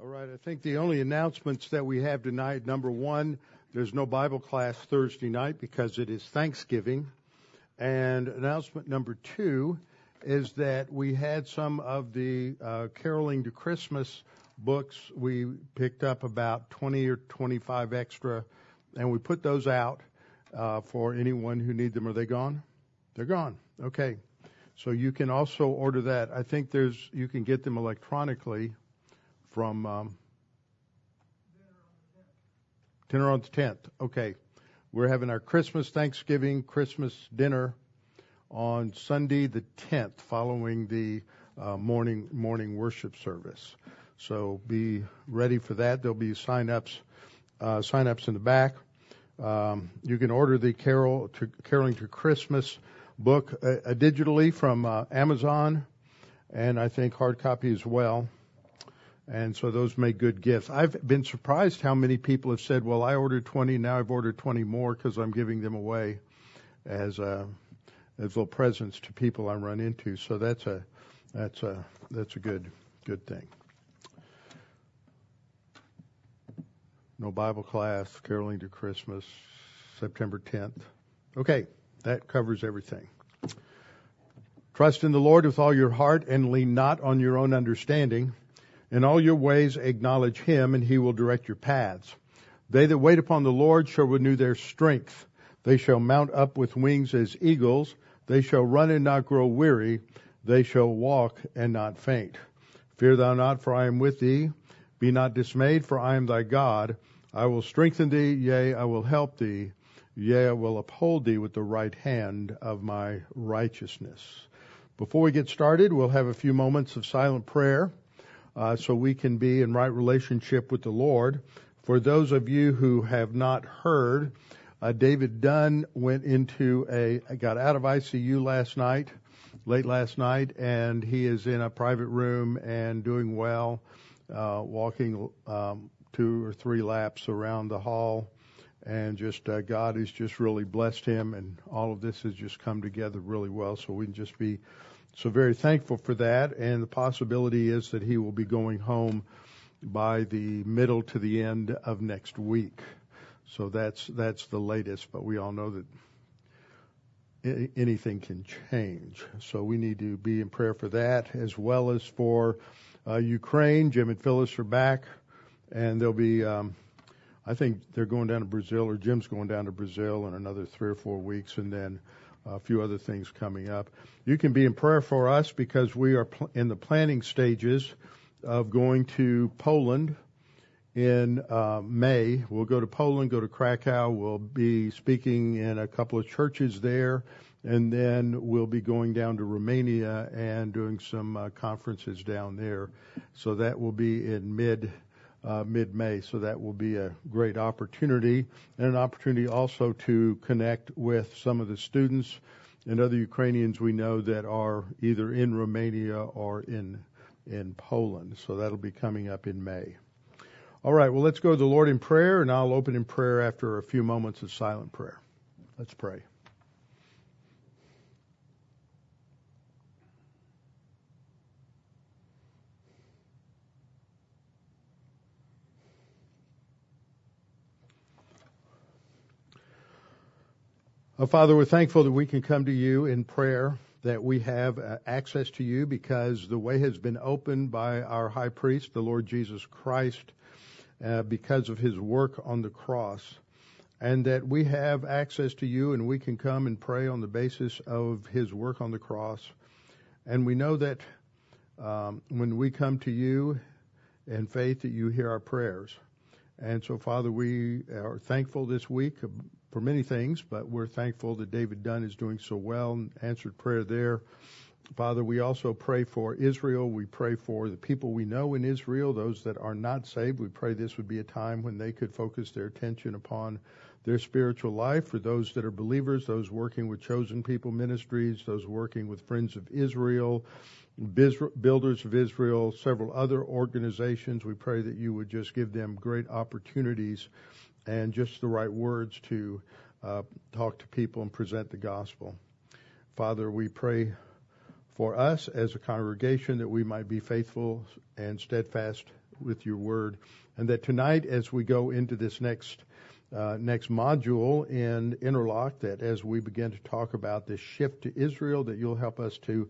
All right, I think the only announcements that we have tonight number one, there's no Bible class Thursday night because it is Thanksgiving. And announcement number two is that we had some of the uh, Caroling to Christmas books. We picked up about 20 or 25 extra, and we put those out uh, for anyone who need them. Are they gone? They're gone. Okay. So you can also order that. I think there's you can get them electronically from um, dinner on the 10th. Okay. We're having our Christmas, Thanksgiving, Christmas dinner on Sunday the 10th, following the uh, morning morning worship service. So be ready for that. There'll be sign-ups uh, sign-ups in the back. Um, you can order the Carol to Caroling to Christmas book uh, uh, digitally from uh, Amazon, and I think hard copy as well. And so those make good gifts. I've been surprised how many people have said, "Well, I ordered 20, now I've ordered 20 more because I'm giving them away as uh, as little presents to people I run into." So that's a that's a that's a good good thing. No Bible class, caroling to Christmas, September 10th. Okay, that covers everything. Trust in the Lord with all your heart and lean not on your own understanding. In all your ways acknowledge him, and he will direct your paths. They that wait upon the Lord shall renew their strength. They shall mount up with wings as eagles. They shall run and not grow weary. They shall walk and not faint. Fear thou not, for I am with thee. Be not dismayed, for I am thy God. I will strengthen thee, yea, I will help thee. Yea, I will uphold thee with the right hand of my righteousness. Before we get started, we'll have a few moments of silent prayer uh, so we can be in right relationship with the Lord. For those of you who have not heard, uh, David Dunn went into a got out of ICU last night, late last night, and he is in a private room and doing well, uh, walking um, two or three laps around the hall, and just uh, God has just really blessed him, and all of this has just come together really well. So we can just be so very thankful for that, and the possibility is that he will be going home by the middle to the end of next week. So that's that's the latest, but we all know that anything can change. So we need to be in prayer for that, as well as for uh, Ukraine. Jim and Phyllis are back, and they'll be. Um, I think they're going down to Brazil, or Jim's going down to Brazil in another three or four weeks, and then a few other things coming up. You can be in prayer for us because we are pl- in the planning stages of going to Poland in uh, May. We'll go to Poland, go to Krakow. We'll be speaking in a couple of churches there, and then we'll be going down to Romania and doing some uh, conferences down there. So that will be in mid uh, mid-May. So that will be a great opportunity and an opportunity also to connect with some of the students and other Ukrainians we know that are either in Romania or in in Poland. So that'll be coming up in May. All right, well let's go to the Lord in prayer and I'll open in prayer after a few moments of silent prayer. Let's pray. Oh, Father, we're thankful that we can come to you in prayer, that we have uh, access to you because the way has been opened by our high priest, the Lord Jesus Christ, uh, because of his work on the cross. And that we have access to you and we can come and pray on the basis of his work on the cross. And we know that um, when we come to you in faith, that you hear our prayers. And so, Father, we are thankful this week for many things, but we're thankful that David Dunn is doing so well and answered prayer there. Father, we also pray for Israel. We pray for the people we know in Israel, those that are not saved. We pray this would be a time when they could focus their attention upon their spiritual life. For those that are believers, those working with chosen people ministries, those working with Friends of Israel, Builders of Israel, several other organizations, we pray that you would just give them great opportunities and just the right words to uh, talk to people and present the gospel. Father, we pray for us as a congregation that we might be faithful and steadfast with your word. And that tonight, as we go into this next uh, next module in Interlock, that as we begin to talk about this shift to Israel, that you'll help us to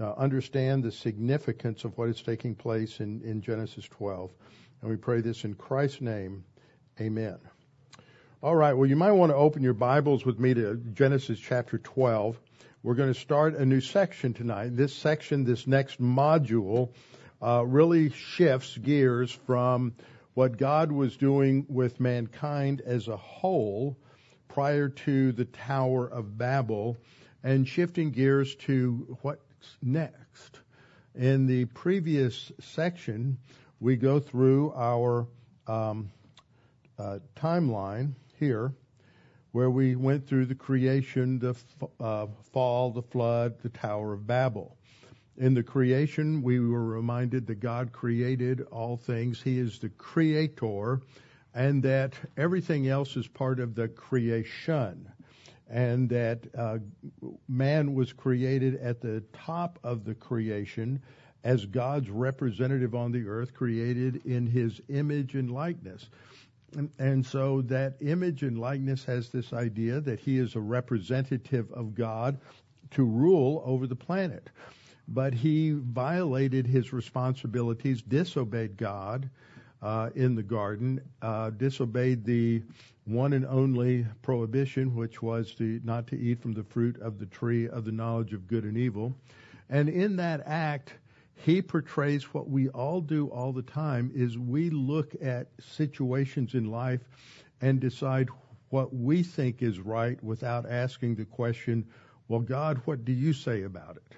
uh, understand the significance of what is taking place in, in Genesis 12. And we pray this in Christ's name. Amen. All right. Well, you might want to open your Bibles with me to Genesis chapter 12. We're going to start a new section tonight. This section, this next module, uh, really shifts gears from what God was doing with mankind as a whole prior to the Tower of Babel and shifting gears to what's next. In the previous section, we go through our um, uh, timeline here where we went through the creation, the uh, fall, the flood, the Tower of Babel. In the creation, we were reminded that God created all things. He is the creator, and that everything else is part of the creation. And that uh, man was created at the top of the creation as God's representative on the earth, created in his image and likeness. And, so that image and likeness has this idea that he is a representative of God to rule over the planet but he violated his responsibilities, disobeyed God uh, in the garden, uh, disobeyed the one and only prohibition, which was to not to eat from the fruit of the tree of the knowledge of good and evil. And in that act, he portrays what we all do all the time is we look at situations in life and decide what we think is right without asking the question, well, God, what do you say about it?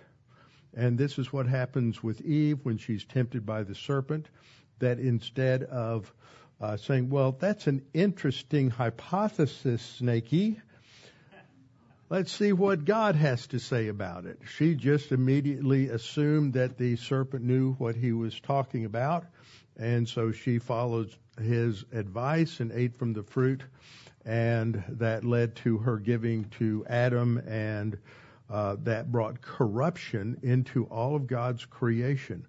And this is what happens with Eve when she's tempted by the serpent, that instead of uh, saying, well, that's an interesting hypothesis, Snakey, let's see what God has to say about it. She just immediately assumed that the serpent knew what he was talking about, and so she followed his advice and ate from the fruit, and that led to her giving to Adam and uh, that brought corruption into all of God's creation.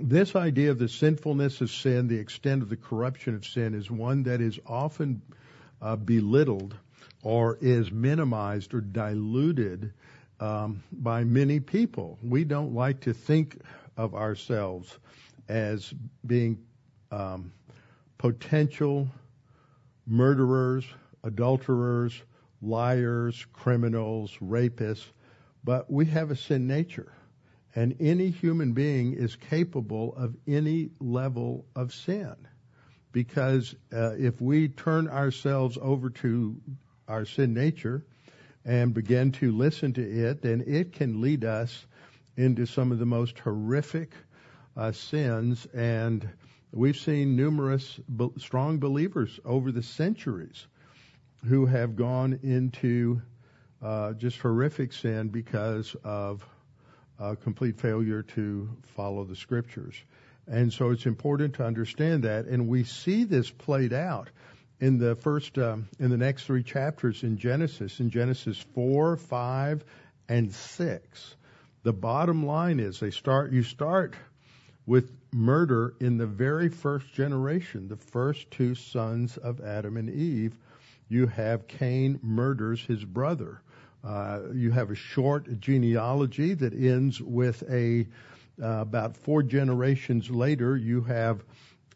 This idea of the sinfulness of sin, the extent of the corruption of sin, is one that is often uh, belittled or is minimized or diluted um, by many people. We don't like to think of ourselves as being um, potential murderers, adulterers, liars, criminals, rapists, but we have a sin nature. And any human being is capable of any level of sin. Because uh, if we turn ourselves over to our sin nature and begin to listen to it, then it can lead us into some of the most horrific uh, sins. And we've seen numerous be- strong believers over the centuries who have gone into uh, just horrific sin because of uh, complete failure to follow the scriptures. And so it's important to understand that. And we see this played out in the first, um, in the next three chapters in Genesis, in Genesis 4, 5, and 6. The bottom line is they start, you start with murder in the very first generation, the first two sons of Adam and Eve you have Cain murders his brother. Uh, you have a short genealogy that ends with a uh, about four generations later. You have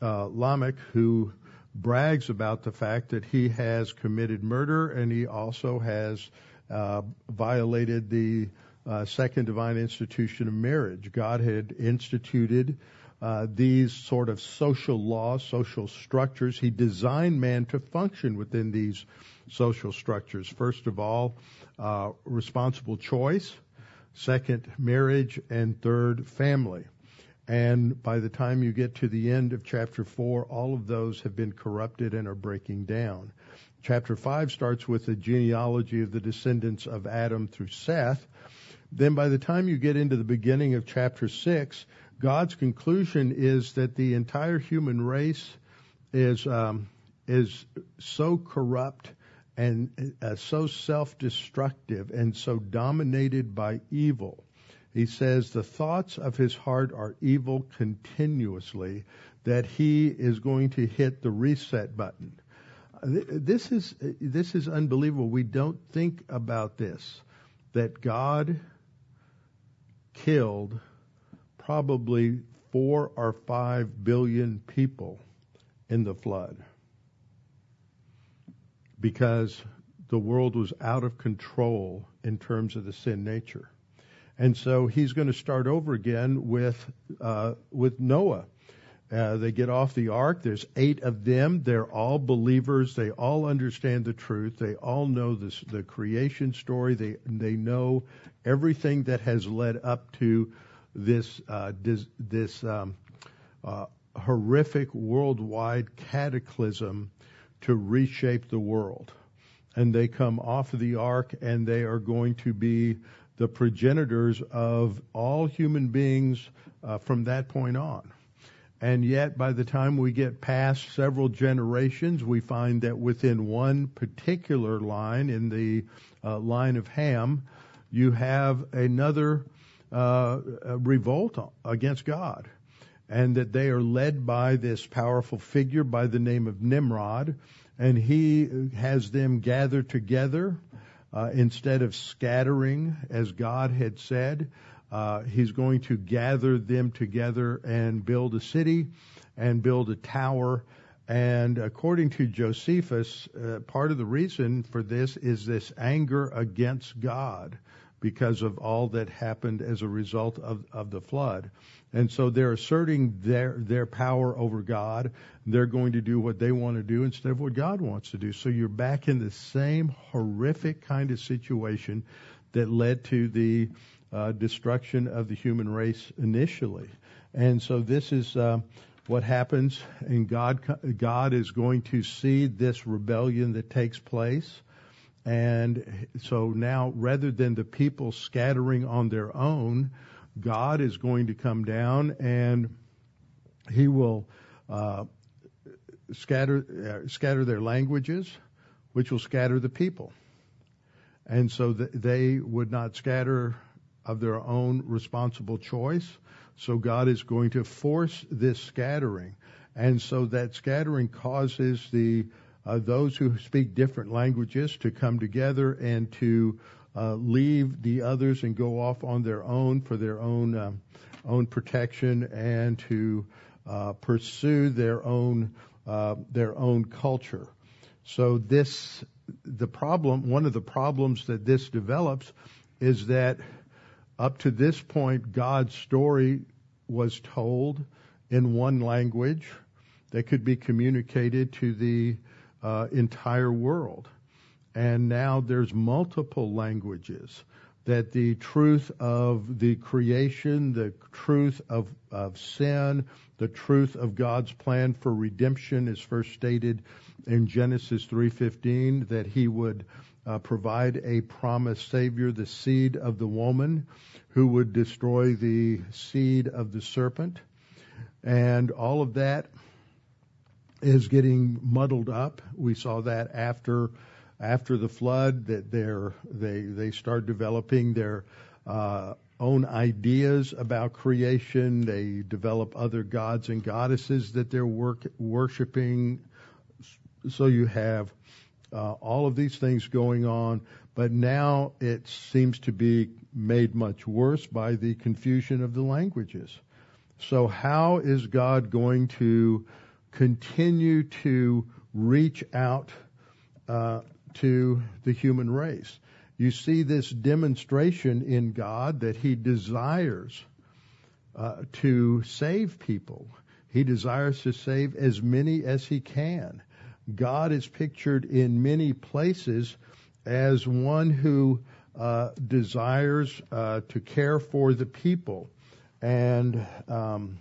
uh, Lamech who brags about the fact that he has committed murder and he also has uh, violated the uh, second divine institution of marriage. God had instituted uh, these sort of social laws, social structures. He designed man to function within these social structures. First of all, responsible choice. Second, marriage. And third, family. And by the time you get to the end of chapter four, all of those have been corrupted and are breaking down. Chapter five starts with the genealogy of the descendants of Adam through Seth. Then by the time you get into the beginning of chapter six, God's conclusion is that the entire human race is um, is so corrupt and uh, so self-destructive and so dominated by evil. He says the thoughts of his heart are evil continuously. that he is going to hit the reset button. This is this is unbelievable. We don't think about this that God killed probably 4 or 5 billion people in the flood because the world was out of control in terms of the sin nature. And so he's going to start over again with uh, with Noah. Uh, they get off the ark. There's eight of them. They're all believers. They all understand the truth. They all know this, the creation story. They they know everything that has led up to this uh, this, um, uh, horrific worldwide cataclysm to reshape the world. And they come off of the ark, and they are going to be the progenitors of all human beings uh, from that point on. And yet, by the time we get past several generations, we find that within one particular line, in the uh, line of Ham, you have another uh, revolt against God. And that they are led by this powerful figure by the name of Nimrod. And he has them gather together uh, instead of scattering, as God had said, uh, He's going to gather them together and build a city and build a tower. And according to Josephus, uh, part of the reason for this is this anger against God because of all that happened as a result of, of the flood. And so they're asserting their, their power over God. They're going to do what they want to do instead of what God wants to do. So you're back in the same horrific kind of situation that led to the uh, destruction of the human race initially. And so this is uh, what happens, and God God is going to see this rebellion that takes place. And so now, rather than the people scattering on their own, God is going to come down and He will uh, scatter uh, scatter their languages, which will scatter the people, and so th- they would not scatter of their own responsible choice. So God is going to force this scattering, and so that scattering causes the uh, those who speak different languages to come together and to uh, leave the others and go off on their own for their own um, own protection and to uh, pursue their own uh, their own culture. So this the problem one of the problems that this develops is that up to this point God's story was told in one language that could be communicated to the uh, entire world and now there's multiple languages that the truth of the creation, the truth of, of sin, the truth of God's plan for redemption is first stated in Genesis 3:15 that he would uh, provide a promised savior, the seed of the woman who would destroy the seed of the serpent. And all of that is getting muddled up. We saw that after after the flood that they they start developing their uh, own ideas about creation. They develop other gods and goddesses that they're work, worshiping. So you have uh, all of these things going on, but now it seems to be made much worse by the confusion of the languages. So how is God going to continue to reach out uh, to the human race. You see this demonstration in God that He desires uh, to save people. He desires to save as many as He can. God is pictured in many places as one who uh, desires uh, to care for the people, and um,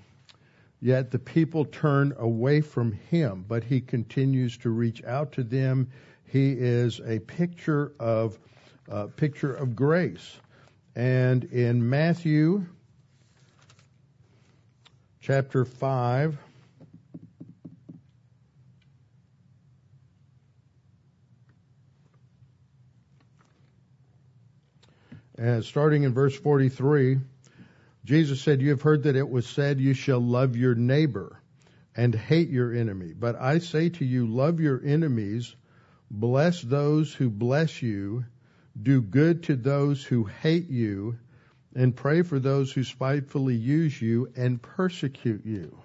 yet the people turn away from Him. But He continues to reach out to them he is a picture of uh, picture of grace. And in Matthew chapter 5 and starting in verse 43 Jesus said, You have heard that it was said, You shall love your neighbor. and hate your enemy. But I say to you, love your enemies, bless those who bless you, do good to those who hate you, and pray for those who spitefully use you and persecute you.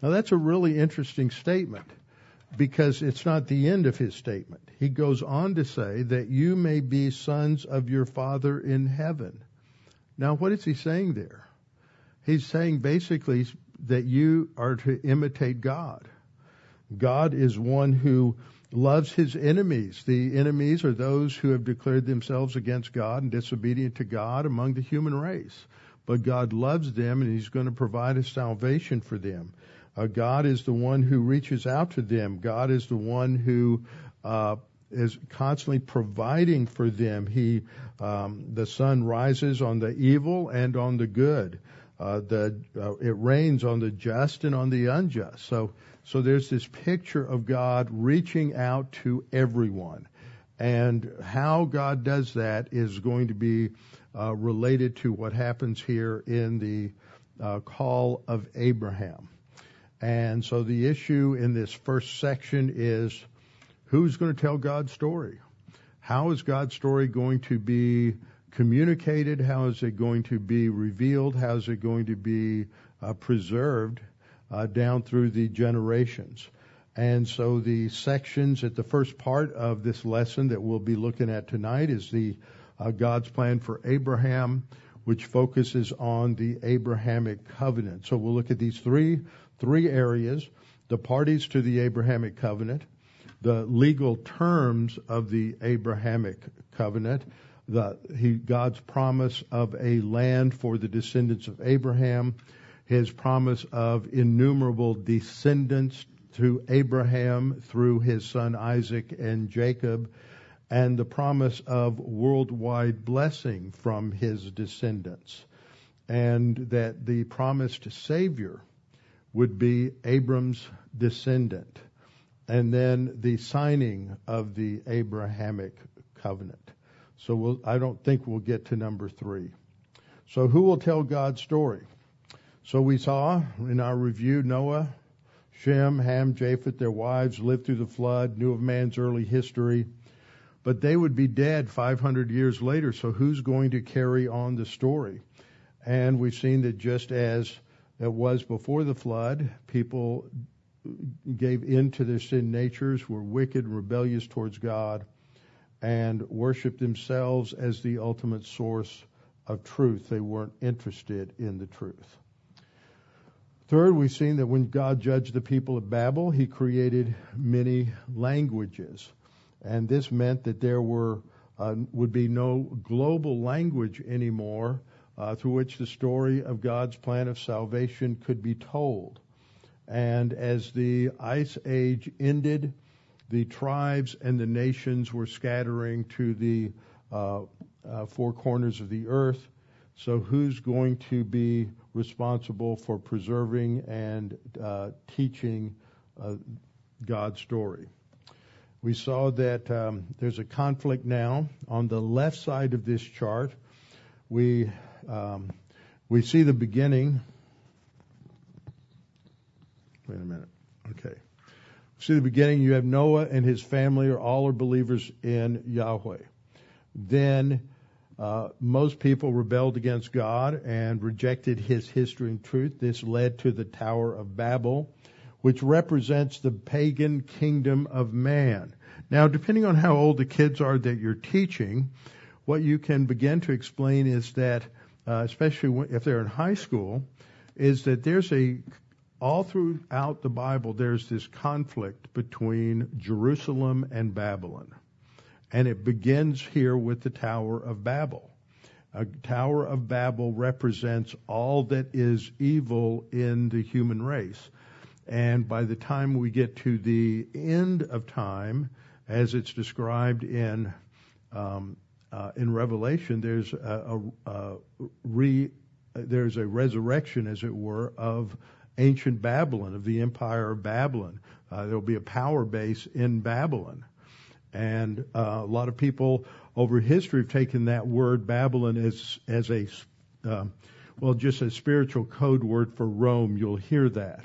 Now that's a really interesting statement because it's not the end of his statement. He goes on to say that you may be sons of your Father in heaven. Now what is he saying there? He's saying basically that you are to imitate God. God is one who loves his enemies. The enemies are those who have declared themselves against God and disobedient to God among the human race. But God loves them and he's going to provide a salvation for them. Uh, God is the one who reaches out to them. God is the one who uh, is constantly providing for them. He, um, the sun rises on the evil and on the good. Uh, the uh, it rains on the just and on the unjust. So so there's this picture of God reaching out to everyone, and how God does that is going to be uh, related to what happens here in the uh, call of Abraham. And so the issue in this first section is who's going to tell God's story? How is God's story going to be communicated? How is it going to be revealed? How is it going to be uh, preserved uh, down through the generations? And so the sections at the first part of this lesson that we'll be looking at tonight is the uh, God's plan for Abraham, which focuses on the Abrahamic covenant. So we'll look at these three three areas: the parties to the Abrahamic covenant, the legal terms of the Abrahamic covenant, the, he, God's promise of a land for the descendants of Abraham, his promise of innumerable descendants to Abraham through his son Isaac and Jacob, and the promise of worldwide blessing from his descendants, and that the promised Savior would be Abram's descendant, and then the signing of the Abrahamic covenant. So we'll, I don't think we'll get to number three. So who will tell God's story? So we saw in our review Noah, Shem, Ham, Japheth, their wives lived through the flood, knew of man's early history, but they would be dead 500 years later. So who's going to carry on the story? And we've seen that just as it was before the flood, people gave in to their sin natures, were wicked and rebellious towards God and worshiped themselves as the ultimate source of truth. They weren't interested in the truth. Third, we've seen that when God judged the people of Babel, he created many languages. And this meant that there were uh, would be no global language anymore uh, through which the story of God's plan of salvation could be told. And as the ice age ended, the tribes and the nations were scattering to the uh, uh, four corners of the earth. So, who's going to be responsible for preserving and uh, teaching uh, God's story? We saw that um, there's a conflict now on the left side of this chart. We um, we see the beginning. Wait a minute. Okay. See the beginning, you have Noah and his family are all are believers in Yahweh. Then uh, most people rebelled against God and rejected his history and truth. This led to the Tower of Babel, which represents the pagan kingdom of man. Now, depending on how old the kids are that you're teaching, what you can begin to explain is that, uh, especially if they're in high school, is that there's a all throughout the Bible, there's this conflict between Jerusalem and Babylon. And it begins here with the Tower of Babel. A Tower of Babel represents all that is evil in the human race. And by the time we get to the end of time, as it's described in um, uh, in Revelation, there's a, a, a re, there's a resurrection, as it were, of ancient Babylon, of the empire of Babylon. Uh, there will be a power base in Babylon. And uh, a lot of people over history have taken that word Babylon as as a uh, well, just a spiritual code word for Rome. You'll hear that,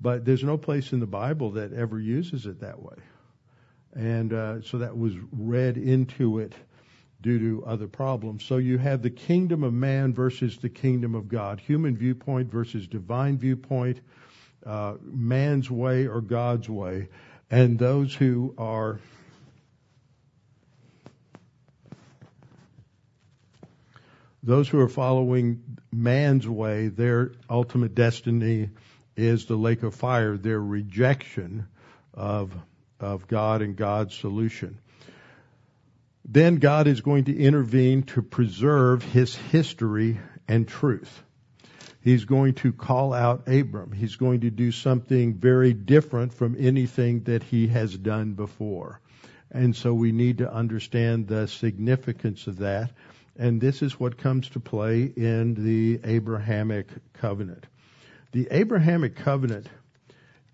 but there's no place in the Bible that ever uses it that way. And uh, so that was read into it due to other problems. So you have the kingdom of man versus the kingdom of God, human viewpoint versus divine viewpoint, uh, man's way or God's way, and those who are those who are following man's way, their ultimate destiny is the lake of fire, their rejection of of God and God's solution. Then God is going to intervene to preserve his history and truth. He's going to call out Abram. He's going to do something very different from anything that he has done before. And so we need to understand the significance of that. And this is what comes to play in the Abrahamic covenant. The Abrahamic covenant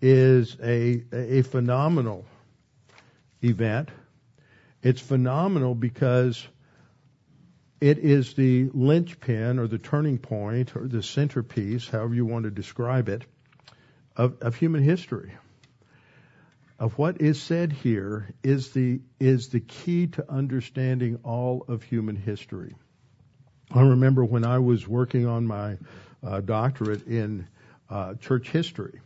is a, a phenomenal event. It's phenomenal because it is the linchpin or the turning point or the centerpiece, however you want to describe it, of, of human history. Of what is said here is the is the key to understanding all of human history. I remember when I was working on my uh, doctorate in uh, church history,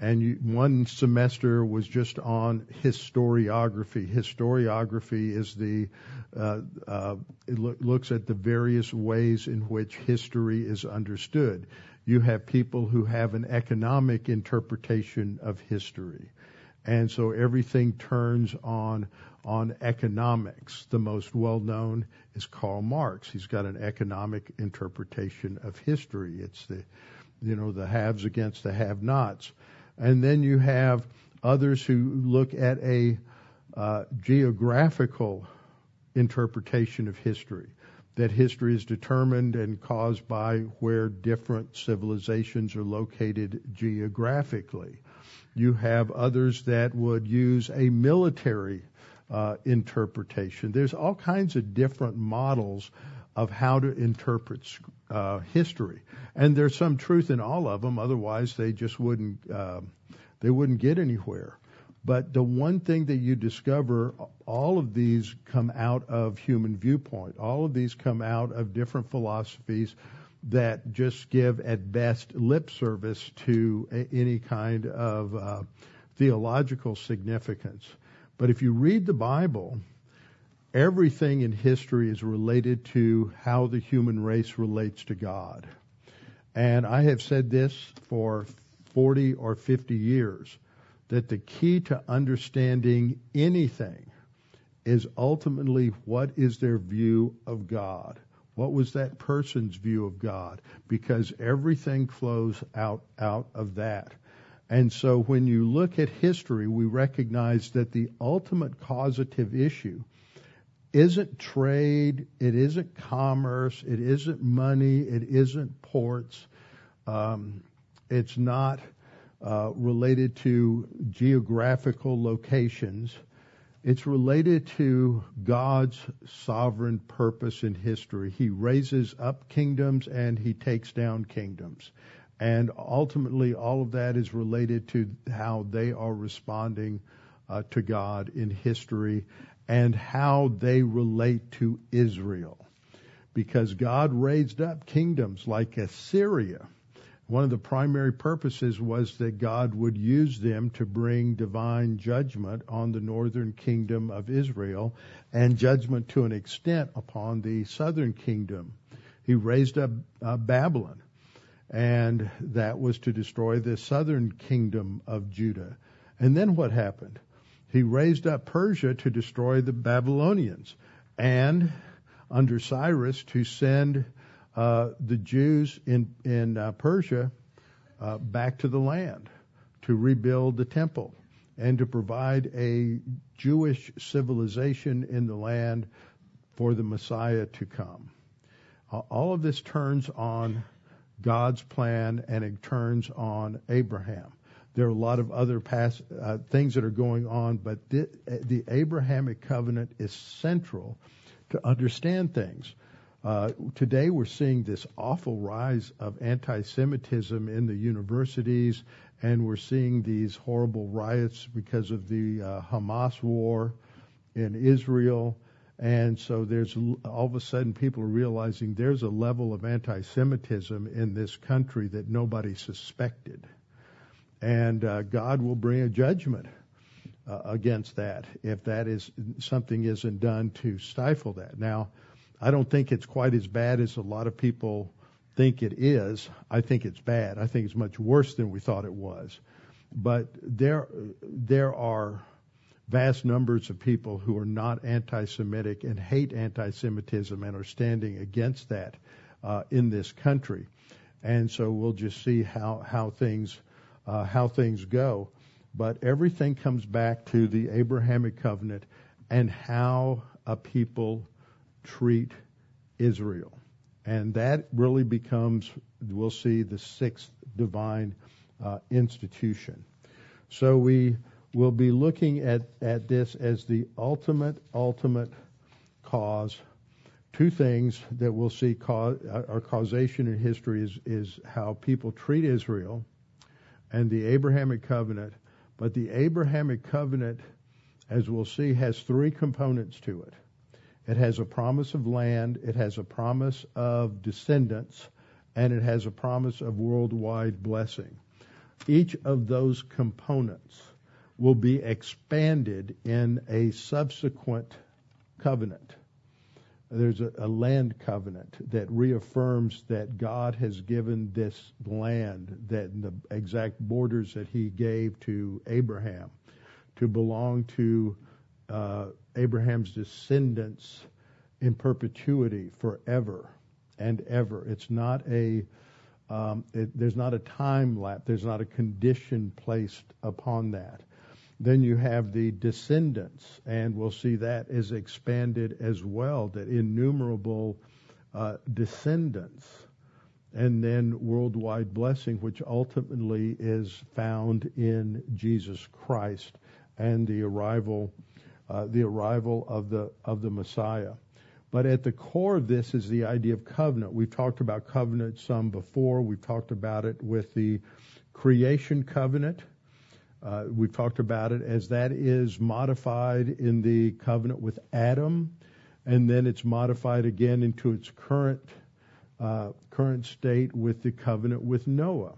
and one semester was just on historiography. Historiography is the uh, uh, it lo- looks at the various ways in which history is understood. You have people who have an economic interpretation of history, and so everything turns on on economics. The most well known is Karl Marx. He's got an economic interpretation of history. It's the you know the haves against the have-nots and then you have others who look at a uh, geographical interpretation of history, that history is determined and caused by where different civilizations are located geographically. You have others that would use a military uh, interpretation. There's all kinds of different models of how to interpret uh, history, and there's some truth in all of them. Otherwise, they just wouldn't uh, they wouldn't get anywhere. But the one thing that you discover, all of these come out of human viewpoint. All of these come out of different philosophies that just give at best lip service to any kind of uh, theological significance. But if you read the Bible, everything in history is related to how the human race relates to God. And I have said this for 40 or 50 years that the key to understanding anything is ultimately what is their view of God. What was that person's view of God? Because everything flows out, out of that. And so when you look at history, we recognize that the ultimate causative issue isn't trade, it isn't commerce, it isn't money, it isn't ports, um, it's not uh, related to geographical locations. It's related to God's sovereign purpose in history. He raises up kingdoms and he takes down kingdoms. And ultimately, all of that is related to how they are responding uh, to God in history and how they relate to Israel. Because God raised up kingdoms like Assyria. One of the primary purposes was that God would use them to bring divine judgment on the northern kingdom of Israel and judgment to an extent upon the southern kingdom. He raised up uh, Babylon, and that was to destroy the southern kingdom of Judah. And then what happened? He raised up Persia to destroy the Babylonians, and under Cyrus to send uh, the Jews in in uh, Persia uh, back to the land to rebuild the temple and to provide a Jewish civilization in the land for the Messiah to come. all of this turns on God's plan and it turns on Abraham. There are a lot of other past, uh, things that are going on, but the, the Abrahamic covenant is central to understand things. Uh, today we're seeing this awful rise of anti-Semitism in the universities and we're seeing these horrible riots because of the uh, Hamas war in Israel. And so there's all of a sudden people are realizing there's a level of anti-Semitism in this country that nobody suspected. And uh, God will bring a judgment uh, against that if that is something isn't done to stifle that. Now, I don't think it's quite as bad as a lot of people think it is. I think it's bad. I think it's much worse than we thought it was. But there, there are vast numbers of people who are not anti-Semitic and hate anti-Semitism and are standing against that uh, in this country. And so we'll just see how how things uh, how things go. But everything comes back to the Abrahamic covenant and how a people treat Israel. And that really becomes, we'll see, the sixth divine uh, institution. So we will be looking at, at this as the ultimate, ultimate cause. Two things that we'll see cause, our causation in history is, is how people treat Israel and the Abrahamic covenant. But the Abrahamic covenant, as we'll see, has three components to it. It has a promise of land, it has a promise of descendants, and it has a promise of worldwide blessing. Each of those components will be expanded in a subsequent covenant. There's a, a, land covenant that reaffirms that God has given this land, that the exact borders that He gave to Abraham, to belong to uh, Abraham's descendants in perpetuity forever and ever. It's not a um, it, there's not a time lapse. There's not a condition placed upon that. Then you have the descendants, and we'll see that is expanded as well. That innumerable uh, descendants, and then worldwide blessing, which ultimately is found in Jesus Christ and the arrival uh, the arrival of the of the Messiah. But at the core of this is the idea of covenant. We've talked about covenant some before. We've talked about it with the creation covenant. Uh, we've talked about it as that is modified in the covenant with Adam, and then it's modified again into its current uh, current state with the covenant with Noah.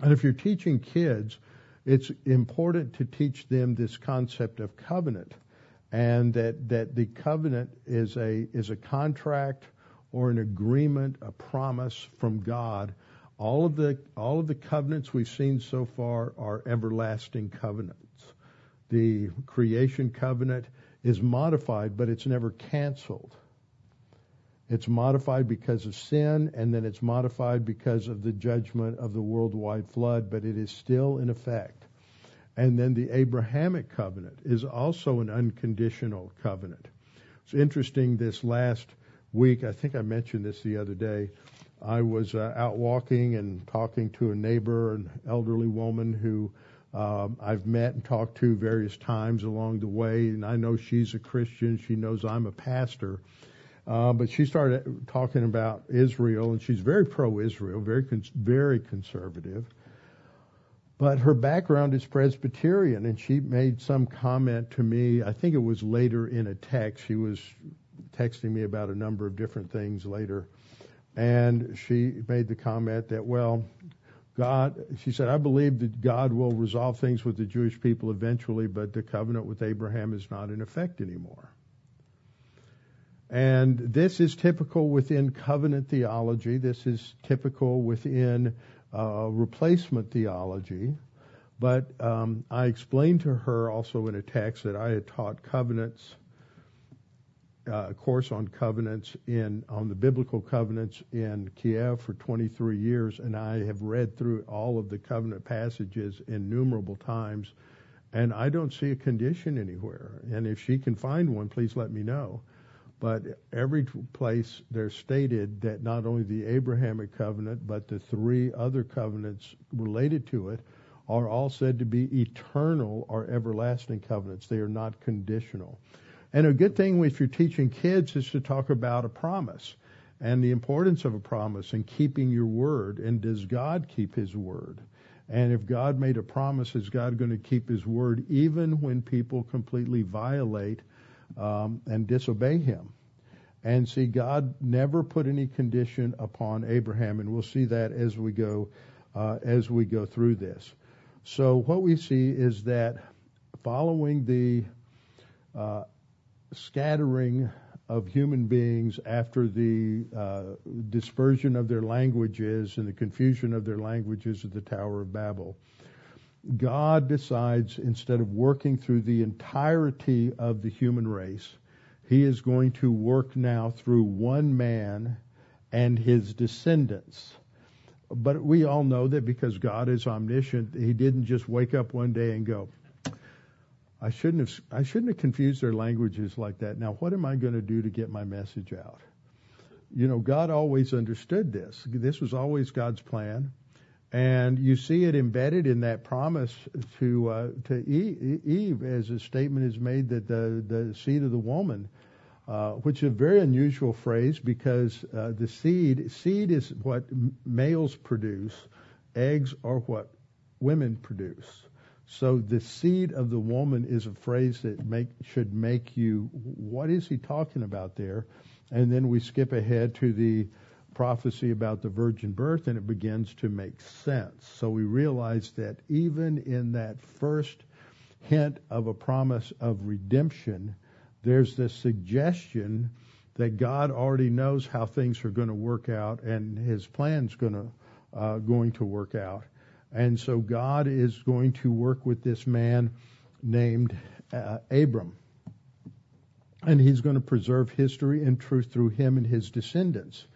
And if you're teaching kids, it's important to teach them this concept of covenant and that, that the covenant is a, is a contract or an agreement, a promise from God. All of the, all of the covenants we've seen so far are everlasting covenants. The creation covenant is modified, but it's never canceled. It's modified because of sin, and then it's modified because of the judgment of the worldwide flood, but it is still in effect. And then the Abrahamic covenant is also an unconditional covenant. It's interesting this last week, I think I mentioned this the other day. I was uh, out walking and talking to a neighbor, an elderly woman who um, I've met and talked to various times along the way, and I know she's a Christian. She knows I'm a pastor. Uh, but she started talking about Israel, and she's very pro-Israel, very cons- very conservative. But her background is Presbyterian, and she made some comment to me. I think it was later in a text. She was texting me about a number of different things later, and she made the comment that, well, God, she said, I believe that God will resolve things with the Jewish people eventually, but the covenant with Abraham is not in effect anymore. And this is typical within covenant theology. This is typical within uh, replacement theology. But um, I explained to her also in a text that I had taught covenants, uh, course on covenants in on the biblical covenants in Kiev for 23 years, and I have read through all of the covenant passages innumerable times, and I don't see a condition anywhere. And if she can find one, please let me know. But every place they're stated that not only the Abrahamic covenant, but the three other covenants related to it are all said to be eternal or everlasting covenants. They are not conditional. And a good thing if you're teaching kids is to talk about a promise and the importance of a promise and keeping your word. And does God keep his word? And if God made a promise, is God going to keep His word even when people completely violate um, and disobey Him? And see, God never put any condition upon Abraham, and we'll see that as we go uh, as we go through this. So what we see is that following the uh, scattering of human beings after the uh, dispersion of their languages and the confusion of their languages at the Tower of Babel, God decides instead of working through the entirety of the human race, He is going to work now through one man and his descendants. But we all know that because God is omniscient, He didn't just wake up one day and go, I shouldn't have I shouldn't have confused their languages like that. Now what am I going to do to get my message out? You know, God always understood this. This was always God's plan. And you see it embedded in that promise to uh, to Eve, as a statement is made that the the seed of the woman, uh, which is a very unusual phrase because uh, the seed seed is what males produce, eggs are what women produce. So the seed of the woman is a phrase that make, should make you, what is he talking about there? And then we skip ahead to the prophecy about the virgin birth and it begins to make sense. So we realize that even in that first hint of a promise of redemption, there's this suggestion that God already knows how things are going to work out and his plan's going to, uh, going to work out. And so God is going to work with this man named uh, Abram. And he's going to preserve history and truth through him and his descendants.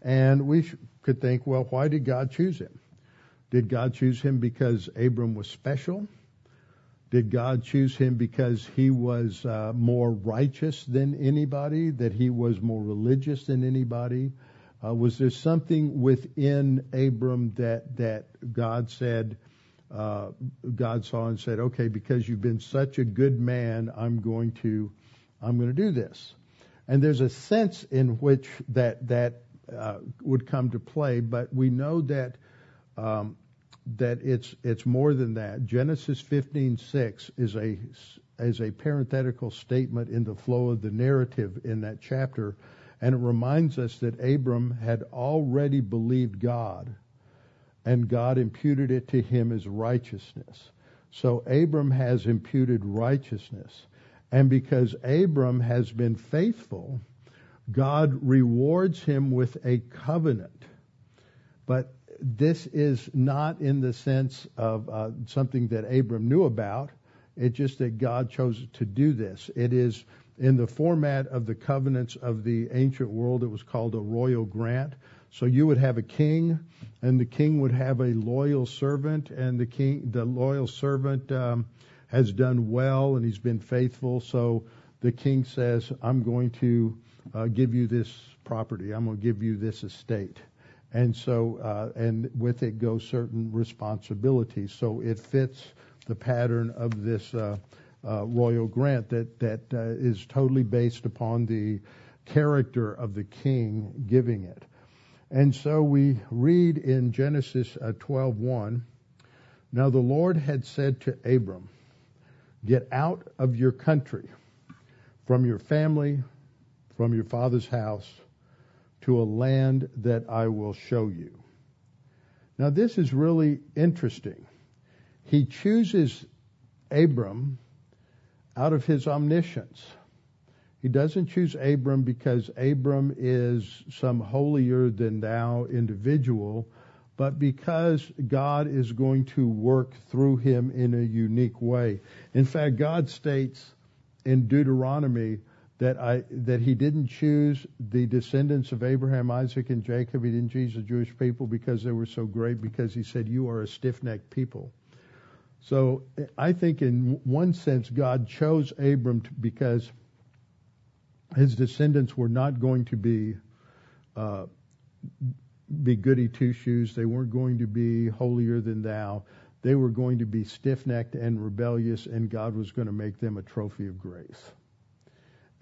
And we could think, well, why did God choose him? Did God choose him because Abram was special? Did God choose him because he was uh, more righteous than anybody? That he was more religious than anybody? Uh, was there something within Abram that that God said, uh, God saw and said, okay, because you've been such a good man, I'm going to, I'm going to do this. And there's a sense in which that that uh, would come to play, but we know that um, that it's it's more than that. Genesis 15:6 is a is a parenthetical statement in the flow of the narrative in that chapter and it reminds us that Abram had already believed God, and God imputed it to him as righteousness. So Abram has imputed righteousness. And because Abram has been faithful, God rewards him with a covenant. But this is not in the sense of uh, something that Abram knew about. It's just that God chose to do this. It is in the format of the covenants of the ancient world, it was called a royal grant. So you would have a king, and the king would have a loyal servant, and the king, the loyal servant um, has done well and he's been faithful. So the king says, "I'm going to uh, give you this property. I'm going to give you this estate." And so, uh, and with it go certain responsibilities. So it fits the pattern of this. Uh, royal grant that that uh, is totally based upon the character of the king giving it. And so we read in Genesis uh, 12:1, now the Lord had said to Abram, get out of your country, from your family, from your father's house, to a land that I will show you. Now this is really interesting. He chooses Abram out of his omniscience. He doesn't choose Abram because Abram is some holier than thou individual, but because God is going to work through him in a unique way. In fact, God states in Deuteronomy that I that he didn't choose the descendants of Abraham, Isaac, and Jacob. He didn't choose the Jewish people because they were so great, because he said, You are a stiff necked people. So I think in one sense, God chose Abram to, because his descendants were not going to be uh, be goody two shoes. They weren't going to be holier than thou. They were going to be stiff necked and rebellious, and God was going to make them a trophy of grace.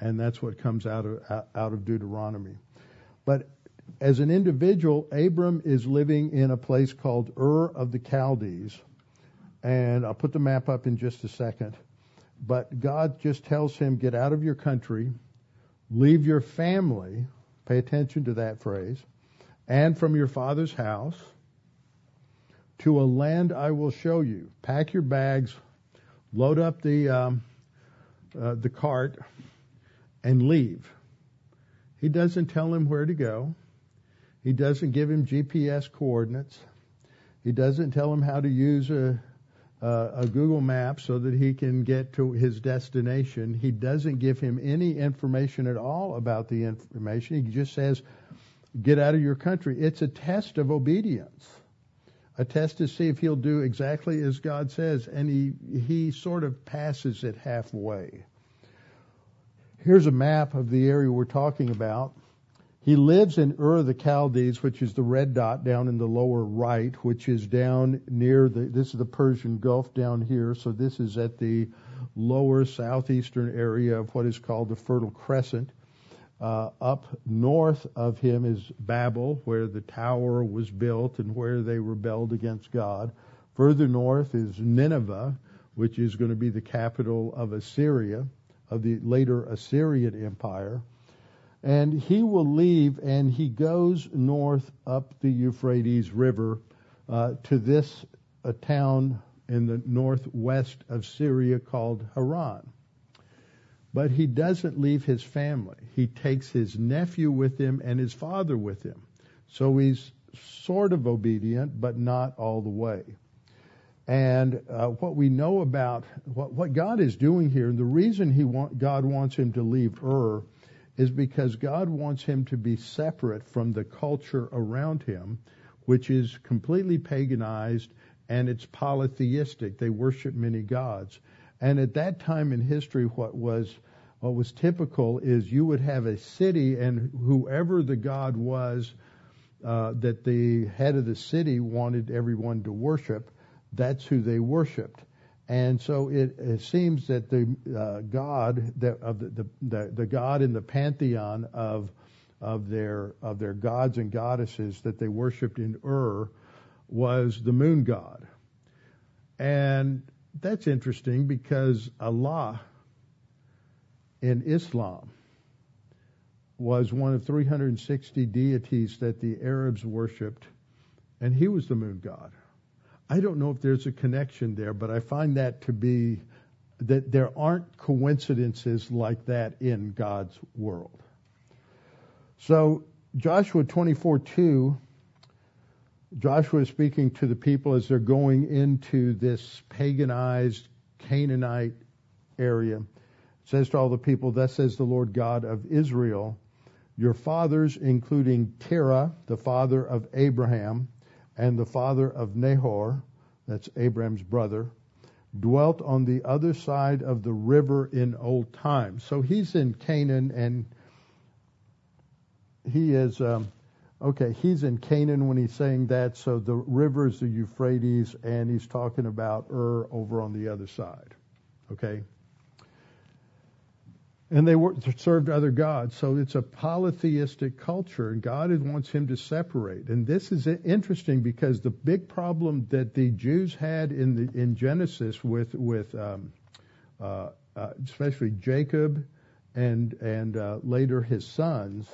And that's what comes out of out of Deuteronomy. But as an individual, Abram is living in a place called Ur of the Chaldees. And I'll put the map up in just a second. But God just tells him, get out of your country, leave your family, pay attention to that phrase, and from your father's house to a land I will show you. Pack your bags, load up the, um, uh, the cart, and leave. He doesn't tell him where to go. He doesn't give him GPS coordinates. He doesn't tell him how to use a, a, a Google map so that he can get to his destination. He doesn't give him any information at all about the information. He just says, get out of your country. It's a test of obedience. A test to see if he'll do exactly as God says, and he, he sort of passes it halfway. Here's a map of the area we're talking about. He lives in Ur of the Chaldees, which is the red dot down in the lower right, which is down near the, this is the Persian Gulf down here, so this is at the lower southeastern area of what is called the Fertile Crescent. Uh, up north of him is Babel, where the tower was built and where they rebelled against God. Further north is Nineveh, which is going to be the capital of Assyria, of the later Assyrian Empire. And he will leave and he goes north up the Euphrates River uh, to this a town in the northwest of Syria called Haran. But he doesn't leave his family. He takes his nephew with him and his father with him. So he's sort of obedient, but not all the way. And uh, what we know about what, what, God is doing here, and the reason he want, God wants him to leave Ur is because God wants him to be separate from the culture around him, which is completely paganized and it's polytheistic. They worship many gods. And at that time in history, what was what was typical is you would have a city, and whoever the god was uh, that the head of the city wanted everyone to worship, that's who they worshipped. And so it, it seems that the uh, God of the, the, the God in the pantheon of of their of their gods and goddesses that they worshipped in Ur was the moon god. And that's interesting because Allah in Islam was one of 360 deities that the Arabs worshipped, and he was the moon god. I don't know if there's a connection there, but I find that to be that there aren't coincidences like that in God's world. So Joshua 24:2 Joshua is speaking to the people as they're going into this paganized Canaanite area. It says to all the people, Thus says the Lord God of Israel, your fathers, including Terah, the father of Abraham, and the father of Nahor, that's Abraham's brother, dwelt on the other side of the river in old times. So he's in Canaan and he is, um, okay, he's in Canaan when he's saying that. So the river is the Euphrates and he's talking about Ur over on the other side. Okay? And they were, served other gods. So it's a polytheistic culture, and God wants him to separate. And this is interesting because the big problem that the Jews had in the in Genesis with with um, uh, uh, especially Jacob and and uh, later his sons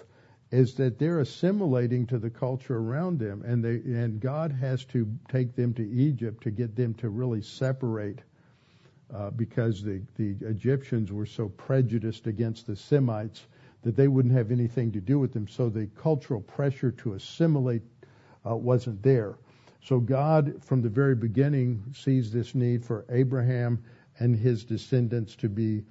is that they're assimilating to the culture around them, and they and God has to take them to Egypt to get them to really separate uh, because the, the Egyptians were so prejudiced against the Semites that they wouldn't have anything to do with them. So the cultural pressure to assimilate uh, wasn't there. So God, from the very beginning, sees this need for Abraham and his descendants to be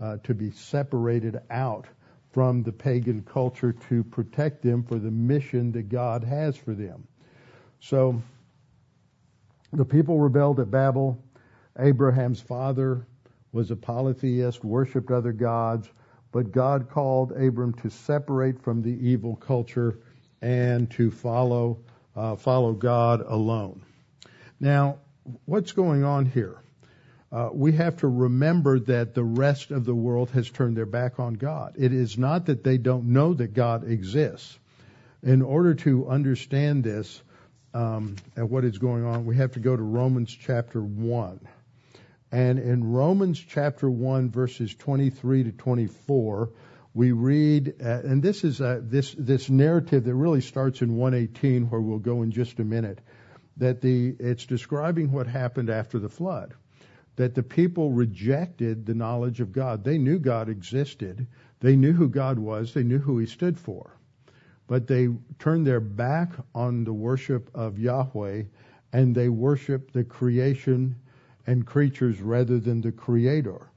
uh, to be separated out from the pagan culture to protect them for the mission that God has for them. So the people rebelled at Babel. Abraham's father was a polytheist, worshipped other gods, but God called Abram to separate from the evil culture and to follow uh, follow God alone. Now, what's going on here? Uh, we have to remember that the rest of the world has turned their back on God. It is not that they don't know that God exists. In order to understand this um, and what is going on, we have to go to Romans chapter 1. And in Romans chapter 1, verses 23 to 24, we read, uh, and this is uh, this this narrative that really starts in 118, where we'll go in just a minute. That the it's describing what happened after the flood. That the people rejected the knowledge of God. They knew God existed. They knew who God was. They knew who He stood for. But they turned their back on the worship of Yahweh, and they worshiped the creation and creatures rather than the Creator.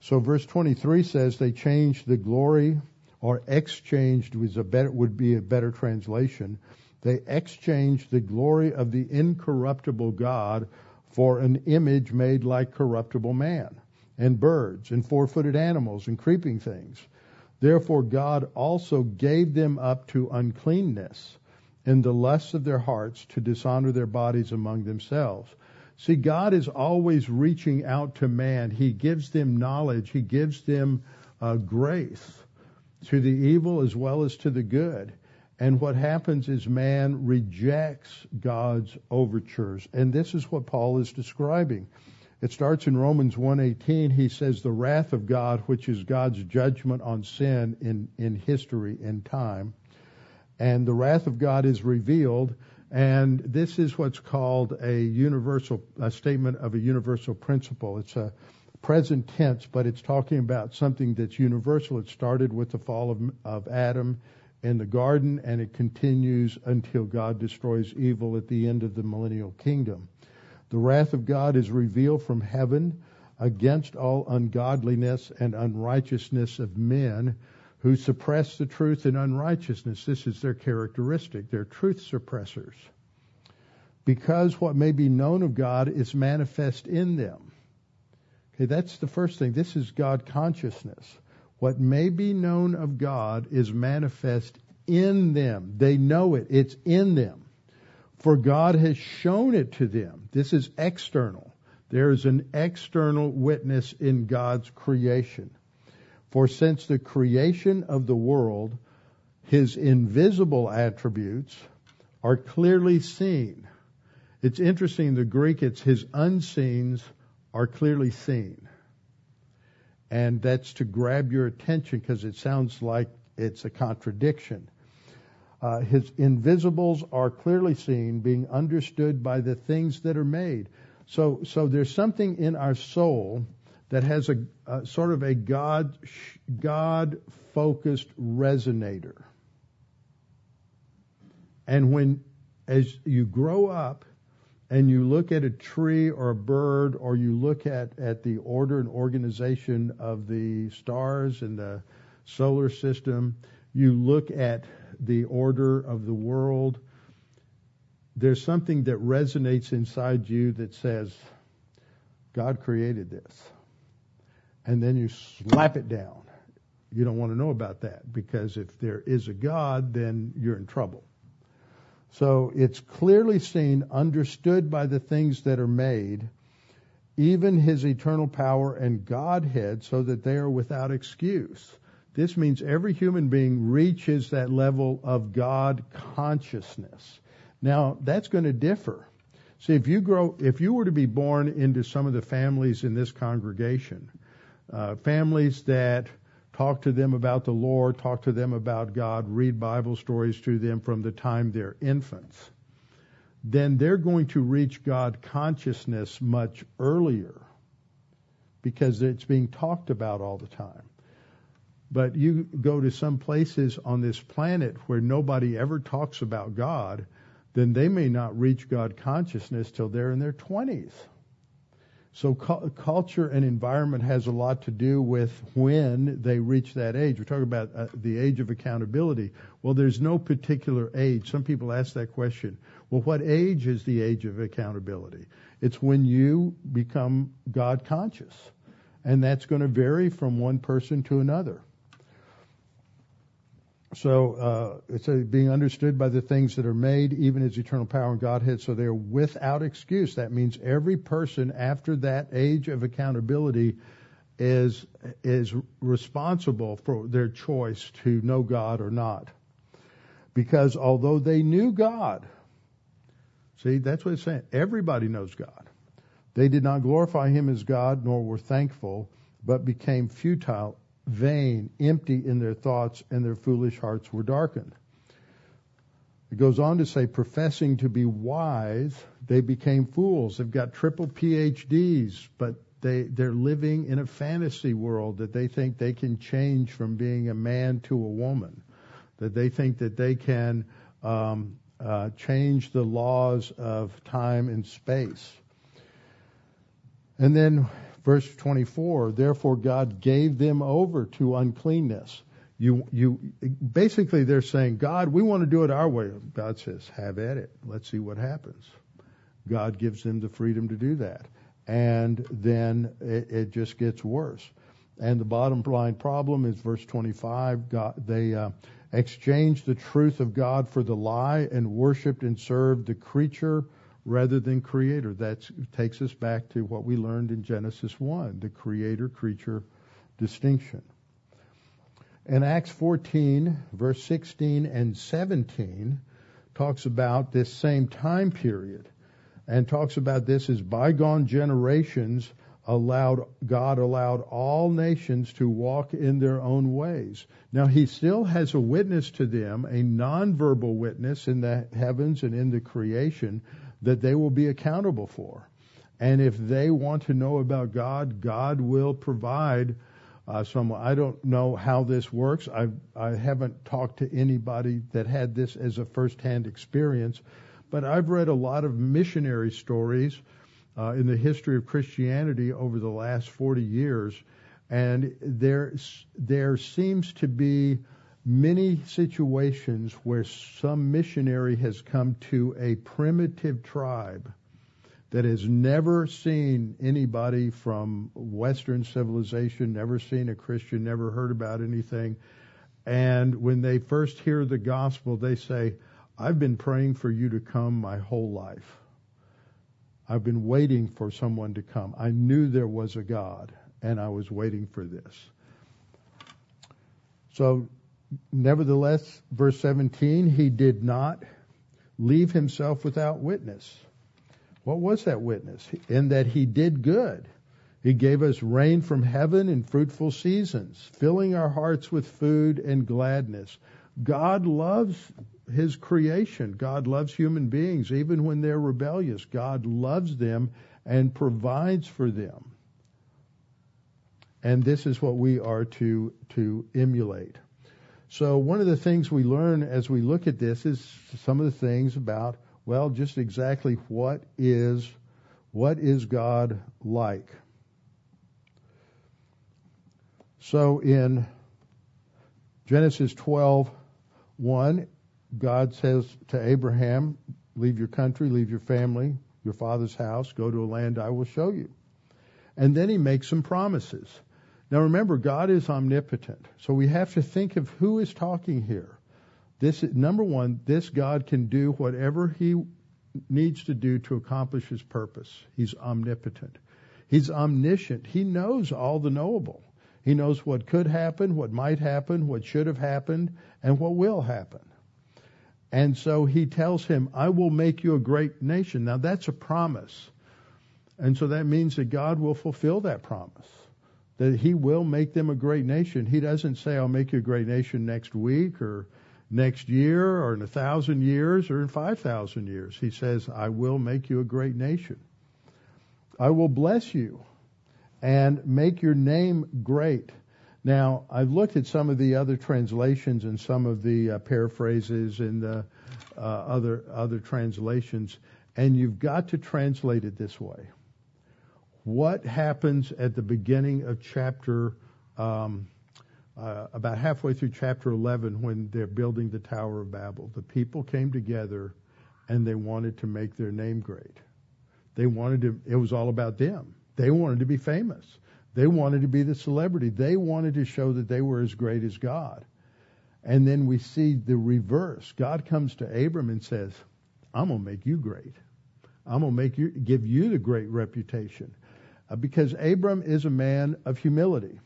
So verse 23 says they changed the glory, or exchanged was a better, would be a better translation. They exchanged the glory of the incorruptible God for an image made like corruptible man, and birds, and four-footed animals, and creeping things. Therefore God also gave them up to uncleanness in the lusts of their hearts to dishonor their bodies among themselves. See, God is always reaching out to man. He gives them knowledge. He gives them uh, grace to the evil as well as to the good. And what happens is man rejects God's overtures. And this is what Paul is describing. It starts in Romans 1:18. He says the wrath of God, which is God's judgment on sin in, in history in time. And the wrath of God is revealed and this is what's called a universal a statement of a universal principle. It's a present tense, but it's talking about something that's universal. It started with the fall of, of Adam in the garden, and it continues until God destroys evil at the end of the millennial kingdom. The wrath of God is revealed from heaven against all ungodliness and unrighteousness of men who suppress the truth in unrighteousness. This is their characteristic. They're truth suppressors. Because what may be known of God is manifest in them. Okay, that's the first thing. This is God consciousness. What may be known of God is manifest in them. They know it. It's in them. For God has shown it to them. This is external. There is an external witness in God's creation. For since the creation of the world, his invisible attributes are clearly seen. It's interesting, the Greek, it's his unseens are clearly seen. And that's to grab your attention because it sounds like it's a contradiction. Uh, his invisibles are clearly seen, being understood by the things that are made. So, so there's something in our soul that has a, sort of a God God focused resonator. And when as you grow up and you look at a tree or a bird or you look at, at the order and organization of the stars in the solar system, you look at the order of the world, there's something that resonates inside you that says, God created this and then you slap it down. You don't want to know about that because if there is a God, then you're in trouble. So it's clearly seen, understood by the things that are made, even his eternal power and Godhead, so that they are without excuse. This means every human being reaches that level of God consciousness. Now, that's going to differ. See, if you grow, if you were to be born into some of the families in this congregation, uh, families that talk to them about the Lord, talk to them about God, read Bible stories to them from the time they're infants, then they're going to reach God consciousness much earlier because it's being talked about all the time. But you go to some places on this planet where nobody ever talks about God, then they may not reach God consciousness till they're in their 20s. So cu- culture and environment has a lot to do with when they reach that age. We're talking about uh, the age of accountability. Well, there's no particular age. Some people ask that question. Well, what age is the age of accountability? It's when you become God conscious. And that's going to vary from one person to another. So uh, being understood by the things that are made, even as eternal power and Godhead. So they're without excuse. That means every person after that age of accountability is is responsible for their choice to know God or not. Because although they knew God, see, that's what it's saying. Everybody knows God. They did not glorify him as God, nor were thankful, but became futile, vain, empty in their thoughts, and their foolish hearts were darkened. It goes on to say, professing to be wise, they became fools. They've got triple PhDs, but they, they're living in a fantasy world that they think they can change from being a man to a woman, that they think that they can um, uh, change the laws of time and space. And then verse 24, therefore God gave them over to uncleanness. You, you, basically they're saying, God, we want to do it our way. God says, have at it. Let's see what happens. God gives them the freedom to do that and then it, it just gets worse. And the bottom line problem is verse 25. God, they uh, exchanged the truth of God for the lie and worshipped and served the creature rather than creator. That takes us back to what we learned in Genesis 1, the creator creature distinction. In Acts 14, verse 16 and 17, talks about this same time period and talks about this as bygone generations allowed God allowed all nations to walk in their own ways. Now he still has a witness to them, a nonverbal witness in the heavens and in the creation that they will be accountable for. And if they want to know about God, God will provide uh, some. I don't know how this works. I I haven't talked to anybody that had this as a firsthand experience, but I've read a lot of missionary stories uh, in the history of Christianity over the last 40 years, and there there seems to be many situations where some missionary has come to a primitive tribe that has never seen anybody from Western civilization, never seen a Christian, never heard about anything. And when they first hear the gospel, they say, I've been praying for you to come my whole life. I've been waiting for someone to come. I knew there was a God, and I was waiting for this. So, nevertheless, verse 17, he did not leave himself without witness. What was that witness? In that he did good. He gave us rain from heaven in fruitful seasons, filling our hearts with food and gladness. God loves his creation. God loves human beings even when they're rebellious. God loves them and provides for them. And this is what we are to to emulate. So one of the things we learn as we look at this is some of the things about well just exactly what is what is God like. So in Genesis 12 1 God says to Abraham, Leave your country, leave your family, your father's house, go to a land I will show you. And then he makes some promises. Now remember, God is omnipotent. So we have to think of who is talking here. This number one, this God can do whatever he needs to do to accomplish his purpose. He's omnipotent. He's omniscient. He knows all the knowable. He knows what could happen, what might happen, what should have happened, and what will happen. And so he tells him, I will make you a great nation. Now that's a promise. And so that means that God will fulfill that promise. That he will make them a great nation. He doesn't say, I'll make you a great nation next week or next year or in a thousand years or in five thousand years. He says, I will make you a great nation. I will bless you and make your name great. Now, I've looked at some of the other translations and some of the uh, paraphrases and the uh, other other translations, and you've got to translate it this way. What happens at the beginning of chapter, um, uh, about halfway through chapter 11, when they're building the Tower of Babel? The people came together and they wanted to make their name great. They wanted to, it was all about them. They wanted to be famous. They wanted to be the celebrity. They wanted to show that they were as great as God. And then we see the reverse. God comes to Abram and says, I'm going to make you great. I'm going to make you, give you the great reputation. Uh, because Abram is a man of humility.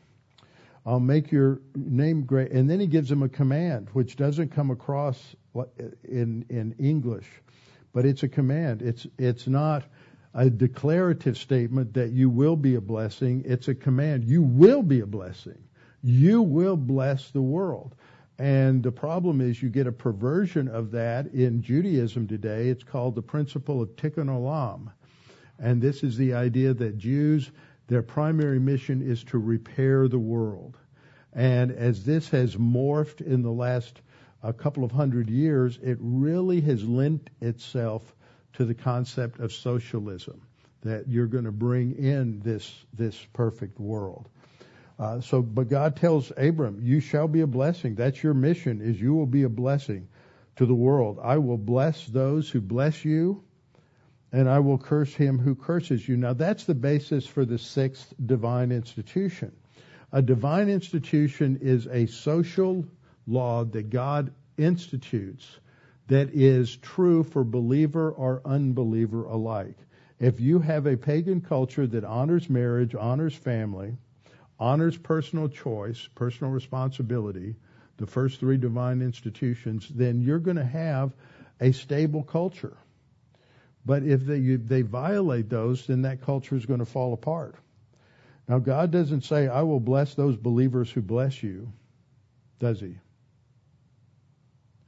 I'll make your name great. And then he gives him a command, which doesn't come across in in English, but it's a command. It's it's not a declarative statement that you will be a blessing. It's a command. You will be a blessing. You will bless the world. And the problem is you get a perversion of that in Judaism today. It's called the principle of tikkun olam. And this is the idea that Jews, their primary mission is to repair the world. And as this has morphed in the last a couple of hundred years, it really has lent itself to the concept of socialism, that you're going to bring in this, this perfect world. Uh, so, but God tells Abram, you shall be a blessing. That's your mission is you will be a blessing to the world. I will bless those who bless you and I will curse him who curses you. Now that's the basis for the sixth divine institution. A divine institution is a social law that God institutes that is true for believer or unbeliever alike. If you have a pagan culture that honors marriage, honors family, honors personal choice, personal responsibility, the first three divine institutions, then you're going to have a stable culture. But if they, they violate those, then that culture is going to fall apart. Now, God doesn't say, I will bless those believers who bless you, does He?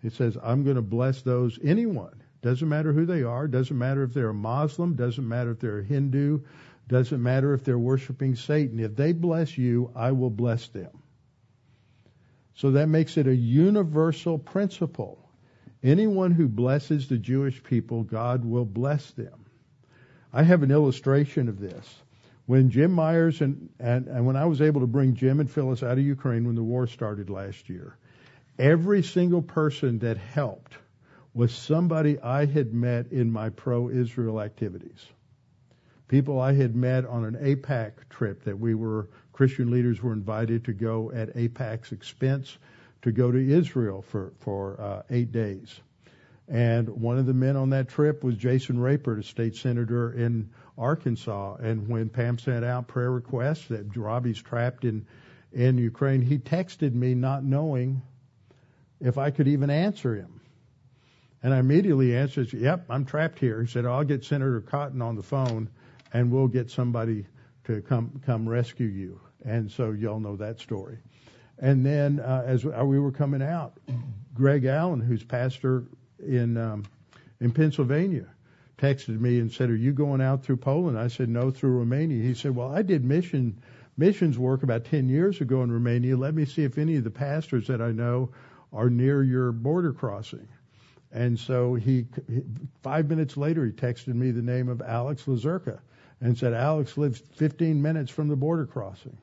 He says, I'm going to bless those, anyone. Doesn't matter who they are. Doesn't matter if they're a Muslim. Doesn't matter if they're a Hindu. Doesn't matter if they're worshiping Satan. If they bless you, I will bless them. So that makes it a universal principle. Anyone who blesses the Jewish people, God will bless them. I have an illustration of this. When Jim Myers and, and, and when I was able to bring Jim and Phyllis out of Ukraine when the war started last year, every single person that helped was somebody I had met in my pro-Israel activities. People I had met on an AIPAC trip that we were, Christian leaders were invited to go at AIPAC's expense to go to Israel for, for uh, eight days. And one of the men on that trip was Jason Rapert, a state senator in Arkansas. And when Pam sent out prayer requests that Robbie's trapped in, in Ukraine, he texted me not knowing if I could even answer him. And I immediately answered, Yep, I'm trapped here. He said, I'll get Senator Cotton on the phone and we'll get somebody to come come rescue you. And so y'all know that story. And then uh, as we were coming out, Greg Allen, who's pastor in um, in Pennsylvania, texted me and said, "Are you going out through Poland?" I said, "No, through Romania." He said, "Well, I did mission missions work about 10 years ago in Romania. Let me see if any of the pastors that I know are near your border crossing." And so he, five minutes later, he texted me the name of Alex Lazurka and said, Alex lives 15 minutes from the border crossing.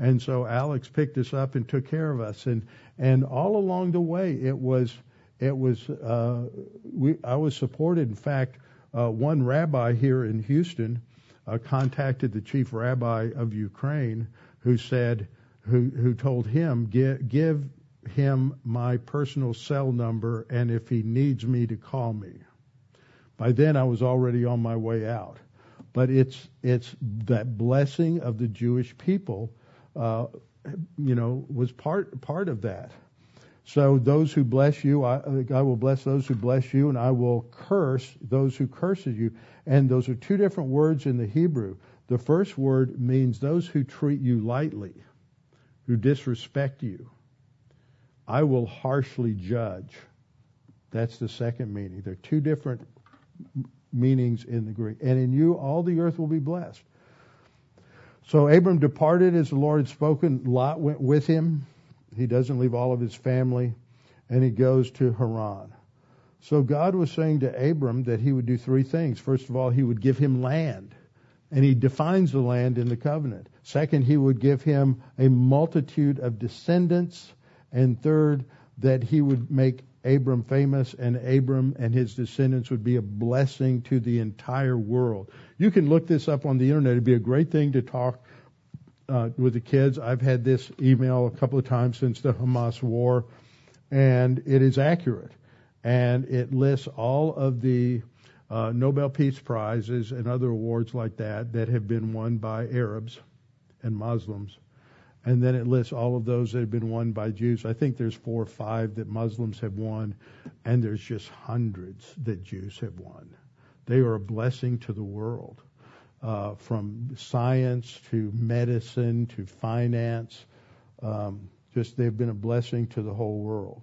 And so Alex picked us up and took care of us. And, and all along the way, it was, it was, uh, we, I was supported. In fact, uh, one rabbi here in Houston, uh, contacted the chief rabbi of Ukraine who said, who, who told him, give, give him my personal cell number and if he needs me to call me. By then I was already on my way out. But it's, it's that blessing of the Jewish people, Uh, you know, was part, part of that. So those who bless you, I, I will bless those who bless you, and I will curse those who curses you. And those are two different words in the Hebrew. The first word means those who treat you lightly, who disrespect you. I will harshly judge. That's the second meaning. There are two different meanings in the Greek. And in you all the earth will be blessed. So Abram departed as the Lord had spoken. Lot went with him. He doesn't leave all of his family. And he goes to Haran. So God was saying to Abram that he would do three things. First of all, he would give him land. And he defines the land in the covenant. Second, he would give him a multitude of descendants and third, that he would make Abram famous and Abram and his descendants would be a blessing to the entire world. You can look this up on the internet. It'd be a great thing to talk uh, with the kids. I've had this email a couple of times since the Hamas war, and it is accurate. And it lists all of the uh, Nobel Peace Prizes and other awards like that that have been won by Arabs and Muslims And then it lists all of those that have been won by Jews. I think there's four or five that Muslims have won, and there's just hundreds that Jews have won. They are a blessing to the world, uh, from science to medicine to finance. Um, just they've been a blessing to the whole world.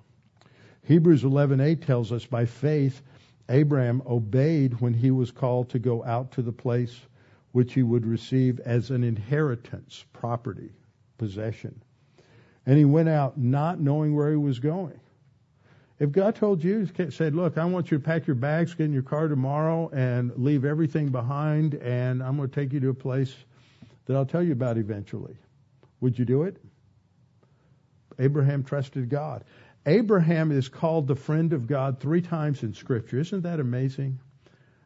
Hebrews 11:8 tells us by faith Abraham obeyed when he was called to go out to the place which he would receive as an inheritance, property, possession. And he went out not knowing where he was going. If God told you, said, look, I want you to pack your bags, get in your car tomorrow and leave everything behind and I'm going to take you to a place that I'll tell you about eventually. Would you do it? Abraham trusted God. Abraham is called the friend of God three times in Scripture. Isn't that amazing?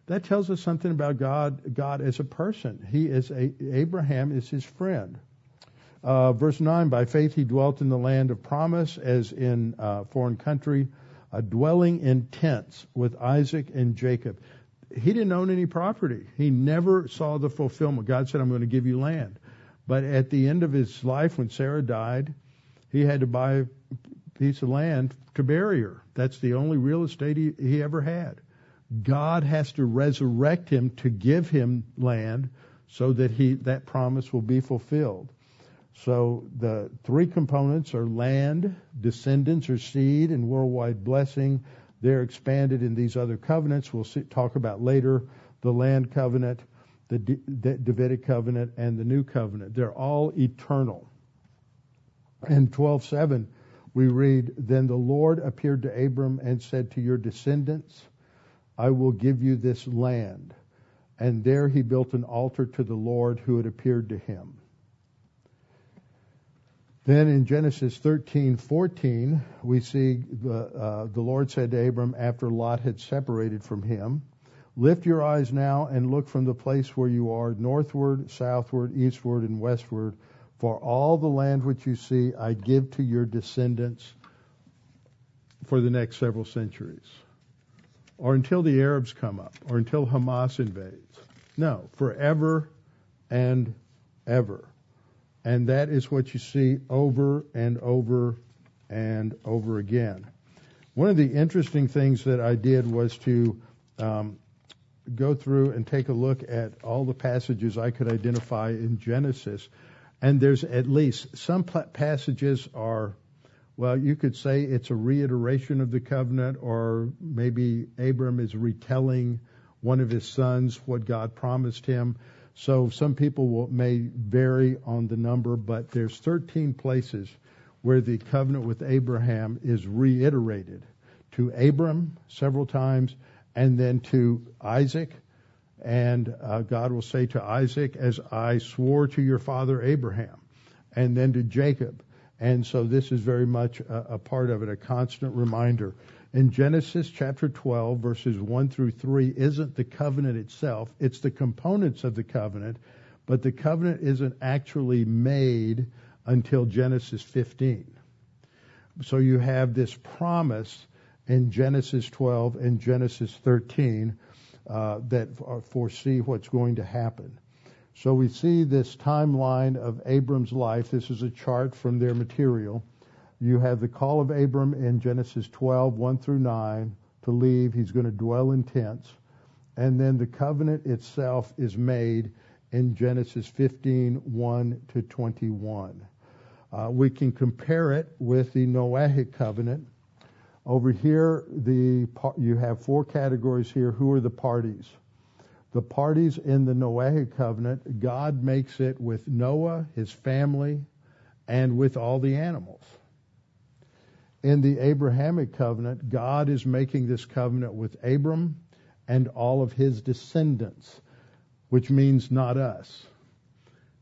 That tells us something about God, God as a person. He is a, Abraham is his friend. Uh, verse 9, by faith he dwelt in the land of promise as in a uh, foreign country, a dwelling in tents with Isaac and Jacob. He didn't own any property. He never saw the fulfillment. God said, I'm going to give you land. But at the end of his life, when Sarah died, he had to buy a piece of land to bury her. That's the only real estate he, he ever had. God has to resurrect him to give him land so that he that promise will be fulfilled. So the three components are land, descendants or seed, and worldwide blessing. They're expanded in these other covenants. We'll see, talk about later the land covenant, the Davidic covenant, and the new covenant. They're all eternal. In 12:7, we read, "Then the Lord appeared to Abram and said to your descendants, I will give you this land." And there he built an altar to the Lord who had appeared to him. Then in Genesis 13:14, we see the, uh, the Lord said to Abram after Lot had separated from him, Lift your eyes now and look from the place where you are northward, southward, eastward, and westward. For all the land which you see, I give to your descendants for the next several centuries. Or until the Arabs come up, or until Hamas invades. No, forever and ever. And that is what you see over and over and over again. One of the interesting things that I did was to um, go through and take a look at all the passages I could identify in Genesis. And there's at least some passages are, well, you could say it's a reiteration of the covenant, or maybe Abram is retelling one of his sons what God promised him. So some people will, may vary on the number, but there's 13 places where the covenant with Abraham is reiterated to Abram several times and then to Isaac. And uh, God will say to Isaac, as I swore to your father Abraham, and then to Jacob. And so this is very much a, a part of it, a constant reminder in Genesis chapter 12, verses 1 through 3, isn't the covenant itself, it's the components of the covenant, but the covenant isn't actually made until Genesis 15. So you have this promise in Genesis 12 and Genesis 13 uh, that foresee what's going to happen. So we see this timeline of Abram's life. This is a chart from their material. You have the call of Abram in Genesis 12, 1 through 9, to leave. He's going to dwell in tents. And then the covenant itself is made in Genesis 15, 1 to 21. Uh, we can compare it with the Noahic covenant. Over here, the you have four categories here. Who are the parties? The parties in the Noahic covenant, God makes it with Noah, his family, and with all the animals in the Abrahamic covenant, God is making this covenant with Abram and all of his descendants, which means not us.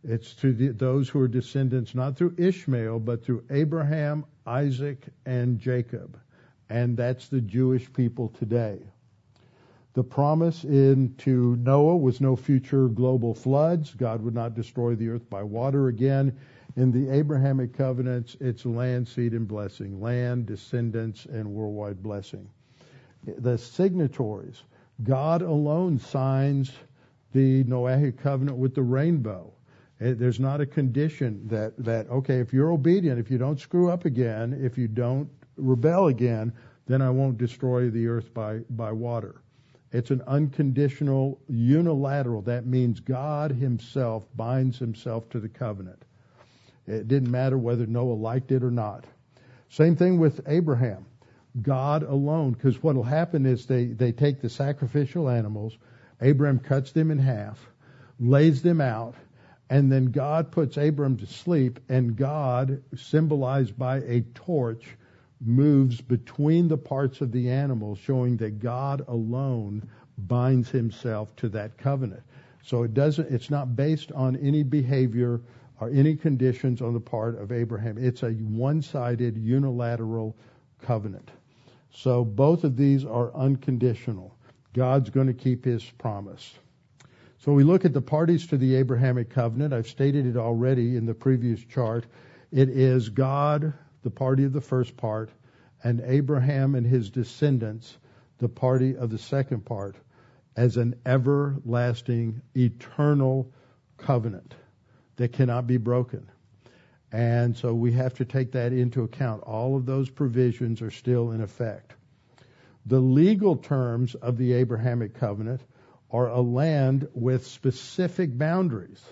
It's to the, those who are descendants not through Ishmael, but through Abraham, Isaac, and Jacob. And that's the Jewish people today. The promise in to Noah was no future global floods. God would not destroy the earth by water again. In the Abrahamic covenants, it's land, seed, and blessing, land, descendants, and worldwide blessing. The signatories, God alone signs the Noahic covenant with the rainbow. Eh, there's not a condition that, that, okay, if you're obedient, if you don't screw up again, if you don't rebel again, then I won't destroy the earth by, by water. It's an unconditional, unilateral. That means God Himself binds Himself to the covenant. It didn't matter whether Noah liked it or not. Same thing with Abraham. God alone, because what will happen is they, they take the sacrificial animals, Abraham cuts them in half, lays them out, and then God puts Abram to sleep, and God, symbolized by a torch, moves between the parts of the animal, showing that God alone binds himself to that covenant. So it doesn't, it's not based on any behavior or any conditions on the part of Abraham. It's a one-sided unilateral covenant. So both of these are unconditional. God's going to keep his promise. So we look at the parties to the Abrahamic covenant. I've stated it already in the previous chart. It is God, the party of the first part, and Abraham and his descendants, the party of the second part, as an everlasting, eternal covenant that cannot be broken. And so we have to take that into account. All of those provisions are still in effect. The legal terms of the Abrahamic covenant are a land with specific boundaries.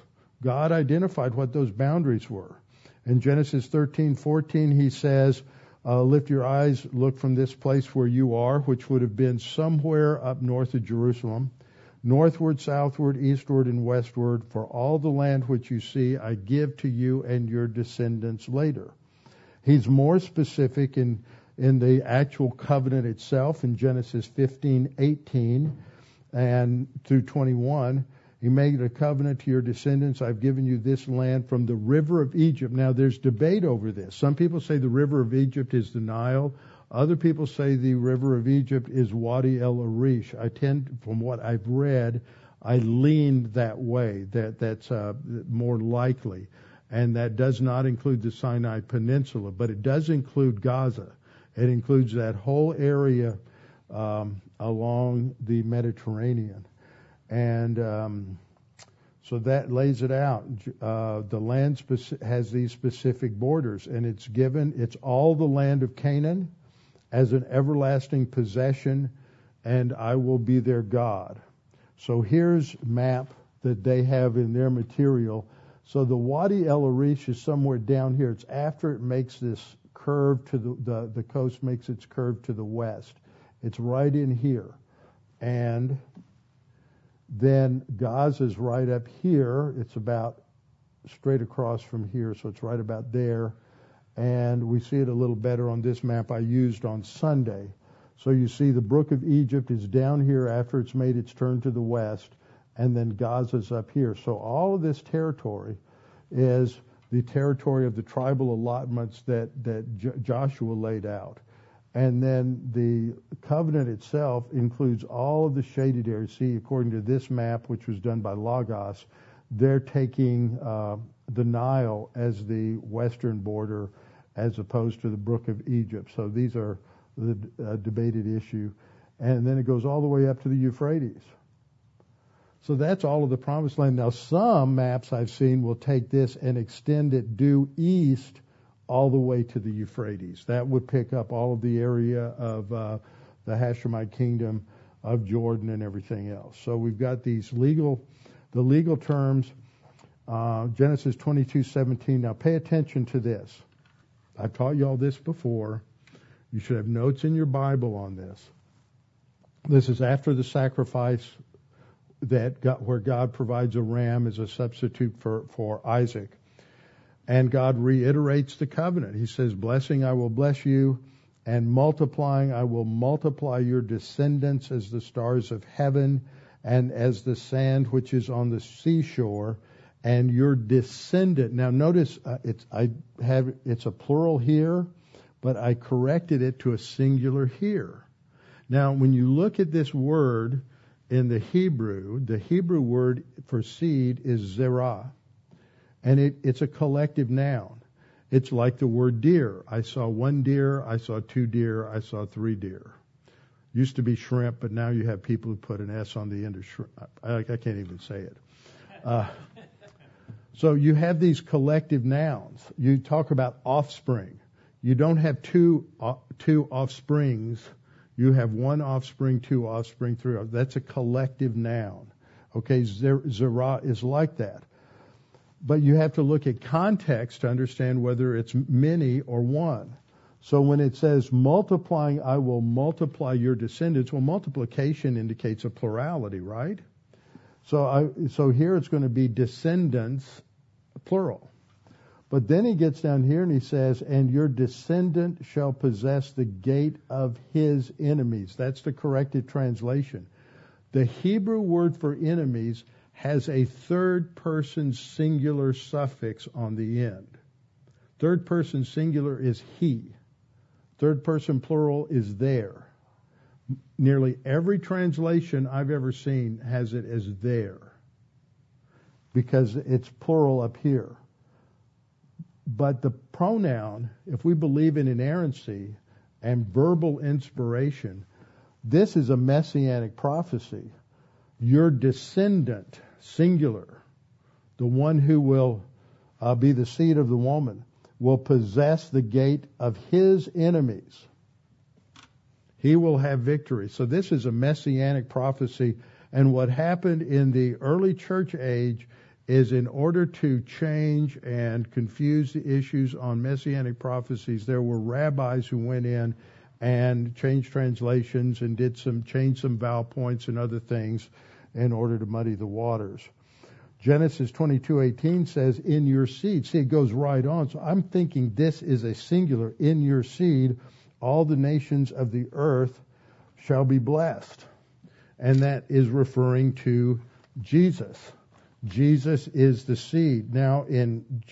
God identified what those boundaries were. In Genesis 13:14 he says, uh, lift your eyes, look from this place where you are, which would have been somewhere up north of Jerusalem, northward, southward, eastward, and westward, for all the land which you see I give to you and your descendants later. He's more specific in, in the actual covenant itself in Genesis 15:18 and through 21. He made a covenant to your descendants. I've given you this land from the river of Egypt. Now, there's debate over this. Some people say the river of Egypt is the Nile. Other people say the river of Egypt is Wadi el Arish. I tend, from what I've read, I lean that way. That that's uh, more likely, and that does not include the Sinai Peninsula, but it does include Gaza. It includes that whole area um, along the Mediterranean. And um, so that lays it out. Uh, the land speci- has these specific borders, and it's given, it's all the land of Canaan as an everlasting possession, and I will be their God. So here's map that they have in their material. So the Wadi El Arish is somewhere down here. It's after it makes this curve to the, the, the coast makes its curve to the west. It's right in here. And then Gaza's right up here. It's about straight across from here, so it's right about there. And we see it a little better on this map I used on Sunday. So you see the Brook of Egypt is down here after it's made its turn to the west, and then Gaza's up here. So all of this territory is the territory of the tribal allotments that, that J- Joshua laid out. And then the covenant itself includes all of the shaded areas. See, according to this map, which was done by Logos, they're taking uh, the Nile as the western border as opposed to the Brook of Egypt. So these are the uh, debated issue. And then it goes all the way up to the Euphrates. So that's all of the promised land. Now, some maps I've seen will take this and extend it due east all the way to the Euphrates. That would pick up all of the area of uh, the Hashemite kingdom of Jordan and everything else. So we've got these legal, the legal terms. Uh, Genesis 22:17. Now pay attention to this. I've taught you all this before. You should have notes in your Bible on this. This is after the sacrifice that where God provides a ram as a substitute for, for Isaac. And God reiterates the covenant. He says, Blessing, I will bless you, and multiplying, I will multiply your descendants as the stars of heaven and as the sand which is on the seashore, and your descendant. Now, notice uh, it's I have it's a plural here, but I corrected it to a singular here. Now, when you look at this word in the Hebrew, the Hebrew word for seed is zerah. And it, it's a collective noun. It's like the word deer. I saw one deer, I saw two deer, I saw three deer. Used to be shrimp, but now you have people who put an S on the end of shrimp. I, I can't even say it. Uh, So you have these collective nouns. You talk about offspring. You don't have two uh, two offsprings. You have one offspring, two offspring, three. Offspring. That's a collective noun. Okay, zera is like that. But you have to look at context to understand whether it's many or one. So when it says multiplying, I will multiply your descendants, well, multiplication indicates a plurality, right? So I, so here it's going to be descendants, plural. But then he gets down here and he says, and your descendant shall possess the gate of his enemies. That's the corrected translation. The Hebrew word for enemies has a third person singular suffix on the end. Third person singular is he. Third person plural is their. Nearly every translation I've ever seen has it as their because it's plural up here. But the pronoun, if we believe in inerrancy and verbal inspiration, this is a messianic prophecy. Your descendant, singular, the one who will uh, be the seed of the woman, will possess the gate of his enemies. He will have victory. So this is a messianic prophecy. And what happened in the early church age is in order to change and confuse the issues on messianic prophecies, there were rabbis who went in and changed translations and did some change some vowel points and other things in order to muddy the waters. Genesis 22:18 says, "In your seed." See, it goes right on. So I'm thinking this is a singular. In your seed, all the nations of the earth shall be blessed, and that is referring to Jesus. Jesus is the seed. Now in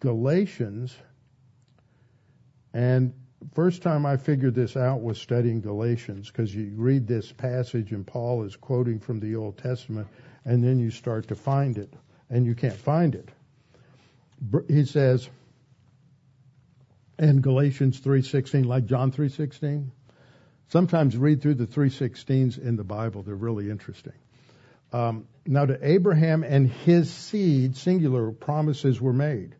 Galatians, and first time I figured this out was studying Galatians because you read this passage and Paul is quoting from the Old Testament and then you start to find it, and you can't find it. He says in Galatians 3:16, like John 3:16. Sometimes read through the 3:16s in the Bible; they're really interesting. Um, now, to Abraham and his seed, singular promises were made.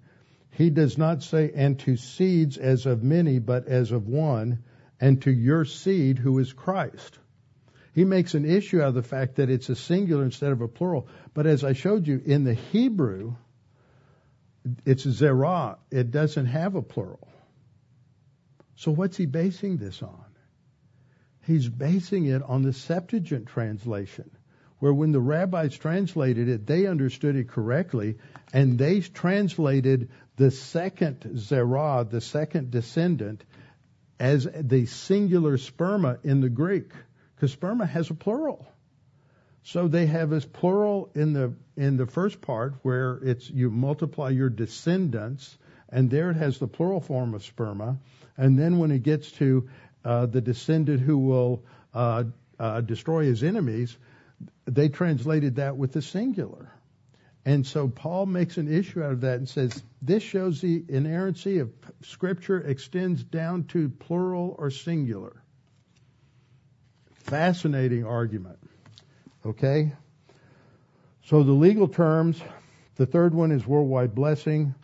He does not say, and to seeds as of many, but as of one, and to your seed who is Christ. He makes an issue out of the fact that it's a singular instead of a plural. But as I showed you, in the Hebrew, it's zerah. It doesn't have a plural. So what's he basing this on? He's basing it on the Septuagint translation, where when the rabbis translated it, they understood it correctly, and they translated the second zerah, the second descendant, as the singular sperma in the Greek because sperma has a plural. So they have this plural in the in the first part where it's you multiply your descendants, and there it has the plural form of sperma, and then when it gets to uh, the descendant who will uh, uh, destroy his enemies, they translated that with the singular. And so Paul makes an issue out of that and says this shows the inerrancy of Scripture extends down to plural or singular. Fascinating argument. Okay? So the legal terms, the third one is worldwide blessing,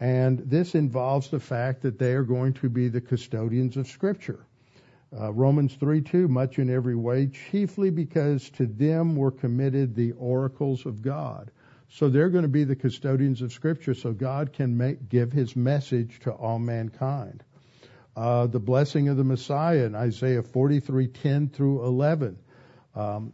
and this involves the fact that they are going to be the custodians of Scripture. Uh, Romans 3 2, much in every way, chiefly because to them were committed the oracles of God. So they're going to be the custodians of Scripture, so God can make, give His message to all mankind uh, the blessing of the Messiah in Isaiah 43:10 through 11. Um,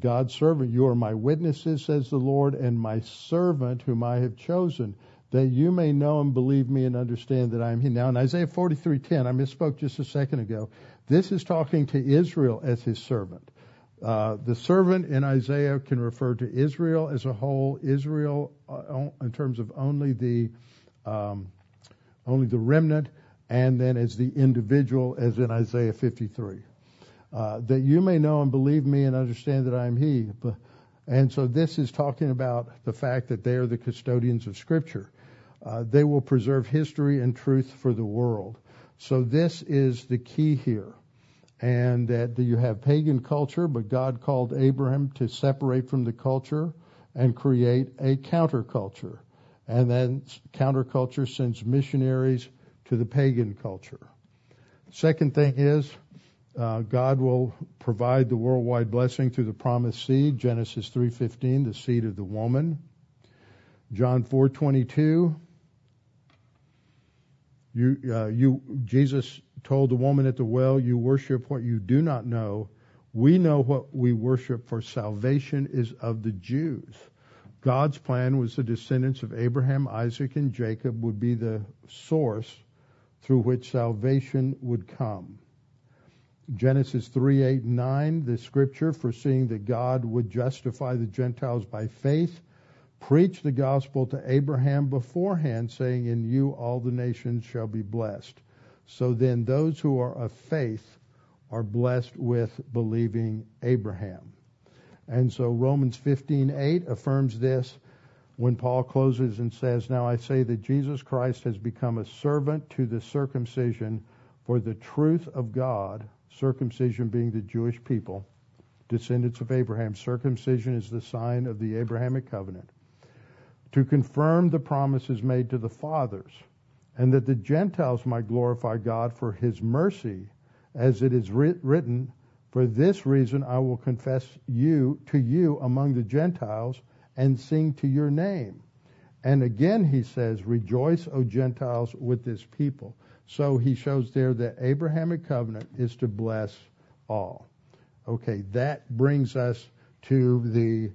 God's servant, you are my witnesses, says the Lord, and my servant whom I have chosen, that you may know and believe me and understand that I am He. Now in Isaiah 43:10, I misspoke just a second ago. This is talking to Israel as His servant. Uh, the servant in Isaiah can refer to Israel as a whole, Israel uh, in terms of only the um, only the remnant, and then as the individual, as in Isaiah 53. Uh, that you may know and believe me and understand that I am He. And so this is talking about the fact that they are the custodians of Scripture. Uh, they will preserve history and truth for the world. So this is the key here. And that you have pagan culture, but God called Abraham to separate from the culture and create a counterculture. And then counterculture sends missionaries to the pagan culture. Second thing is, uh, God will provide the worldwide blessing through the promised seed, Genesis 3:15, the seed of the woman. John 4:22, you, uh, you, Jesus told the woman at the well, "You worship what you do not know. We know what we worship, for salvation is of the Jews." God's plan was the descendants of Abraham, Isaac, and Jacob would be the source through which salvation would come. Genesis 3, 8, 9, the scripture foreseeing that God would justify the Gentiles by faith, preached the gospel to Abraham beforehand, saying, In you all the nations shall be blessed. So then those who are of faith are blessed with believing Abraham. And so Romans 15:8 affirms this when Paul closes and says, "Now I say that Jesus Christ has become a servant to the circumcision for the truth of God, circumcision being the Jewish people, descendants of Abraham. Circumcision is the sign of the Abrahamic covenant, to confirm the promises made to the fathers, and that the Gentiles might glorify God for his mercy, as it is writ- written, for this reason I will confess you to you among the Gentiles and sing to your name. And again he says, Rejoice, O Gentiles, with this people. So he shows there that Abrahamic covenant is to bless all. Okay, that brings us to the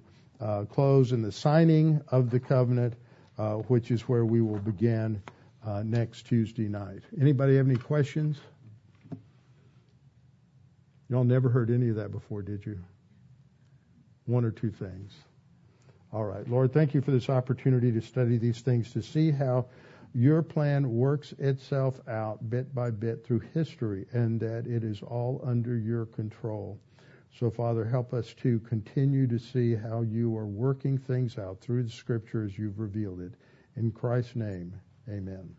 close and the signing of the covenant, uh, which is where we will begin uh, next Tuesday night. Anybody have any questions? Y'all never heard any of that before, did you? One or two things. All right. Lord, thank you for this opportunity to study these things, to see how your plan works itself out bit by bit through history, and that it is all under your control. So, Father, help us to continue to see how you are working things out through the scriptures you've revealed it. In Christ's name, amen.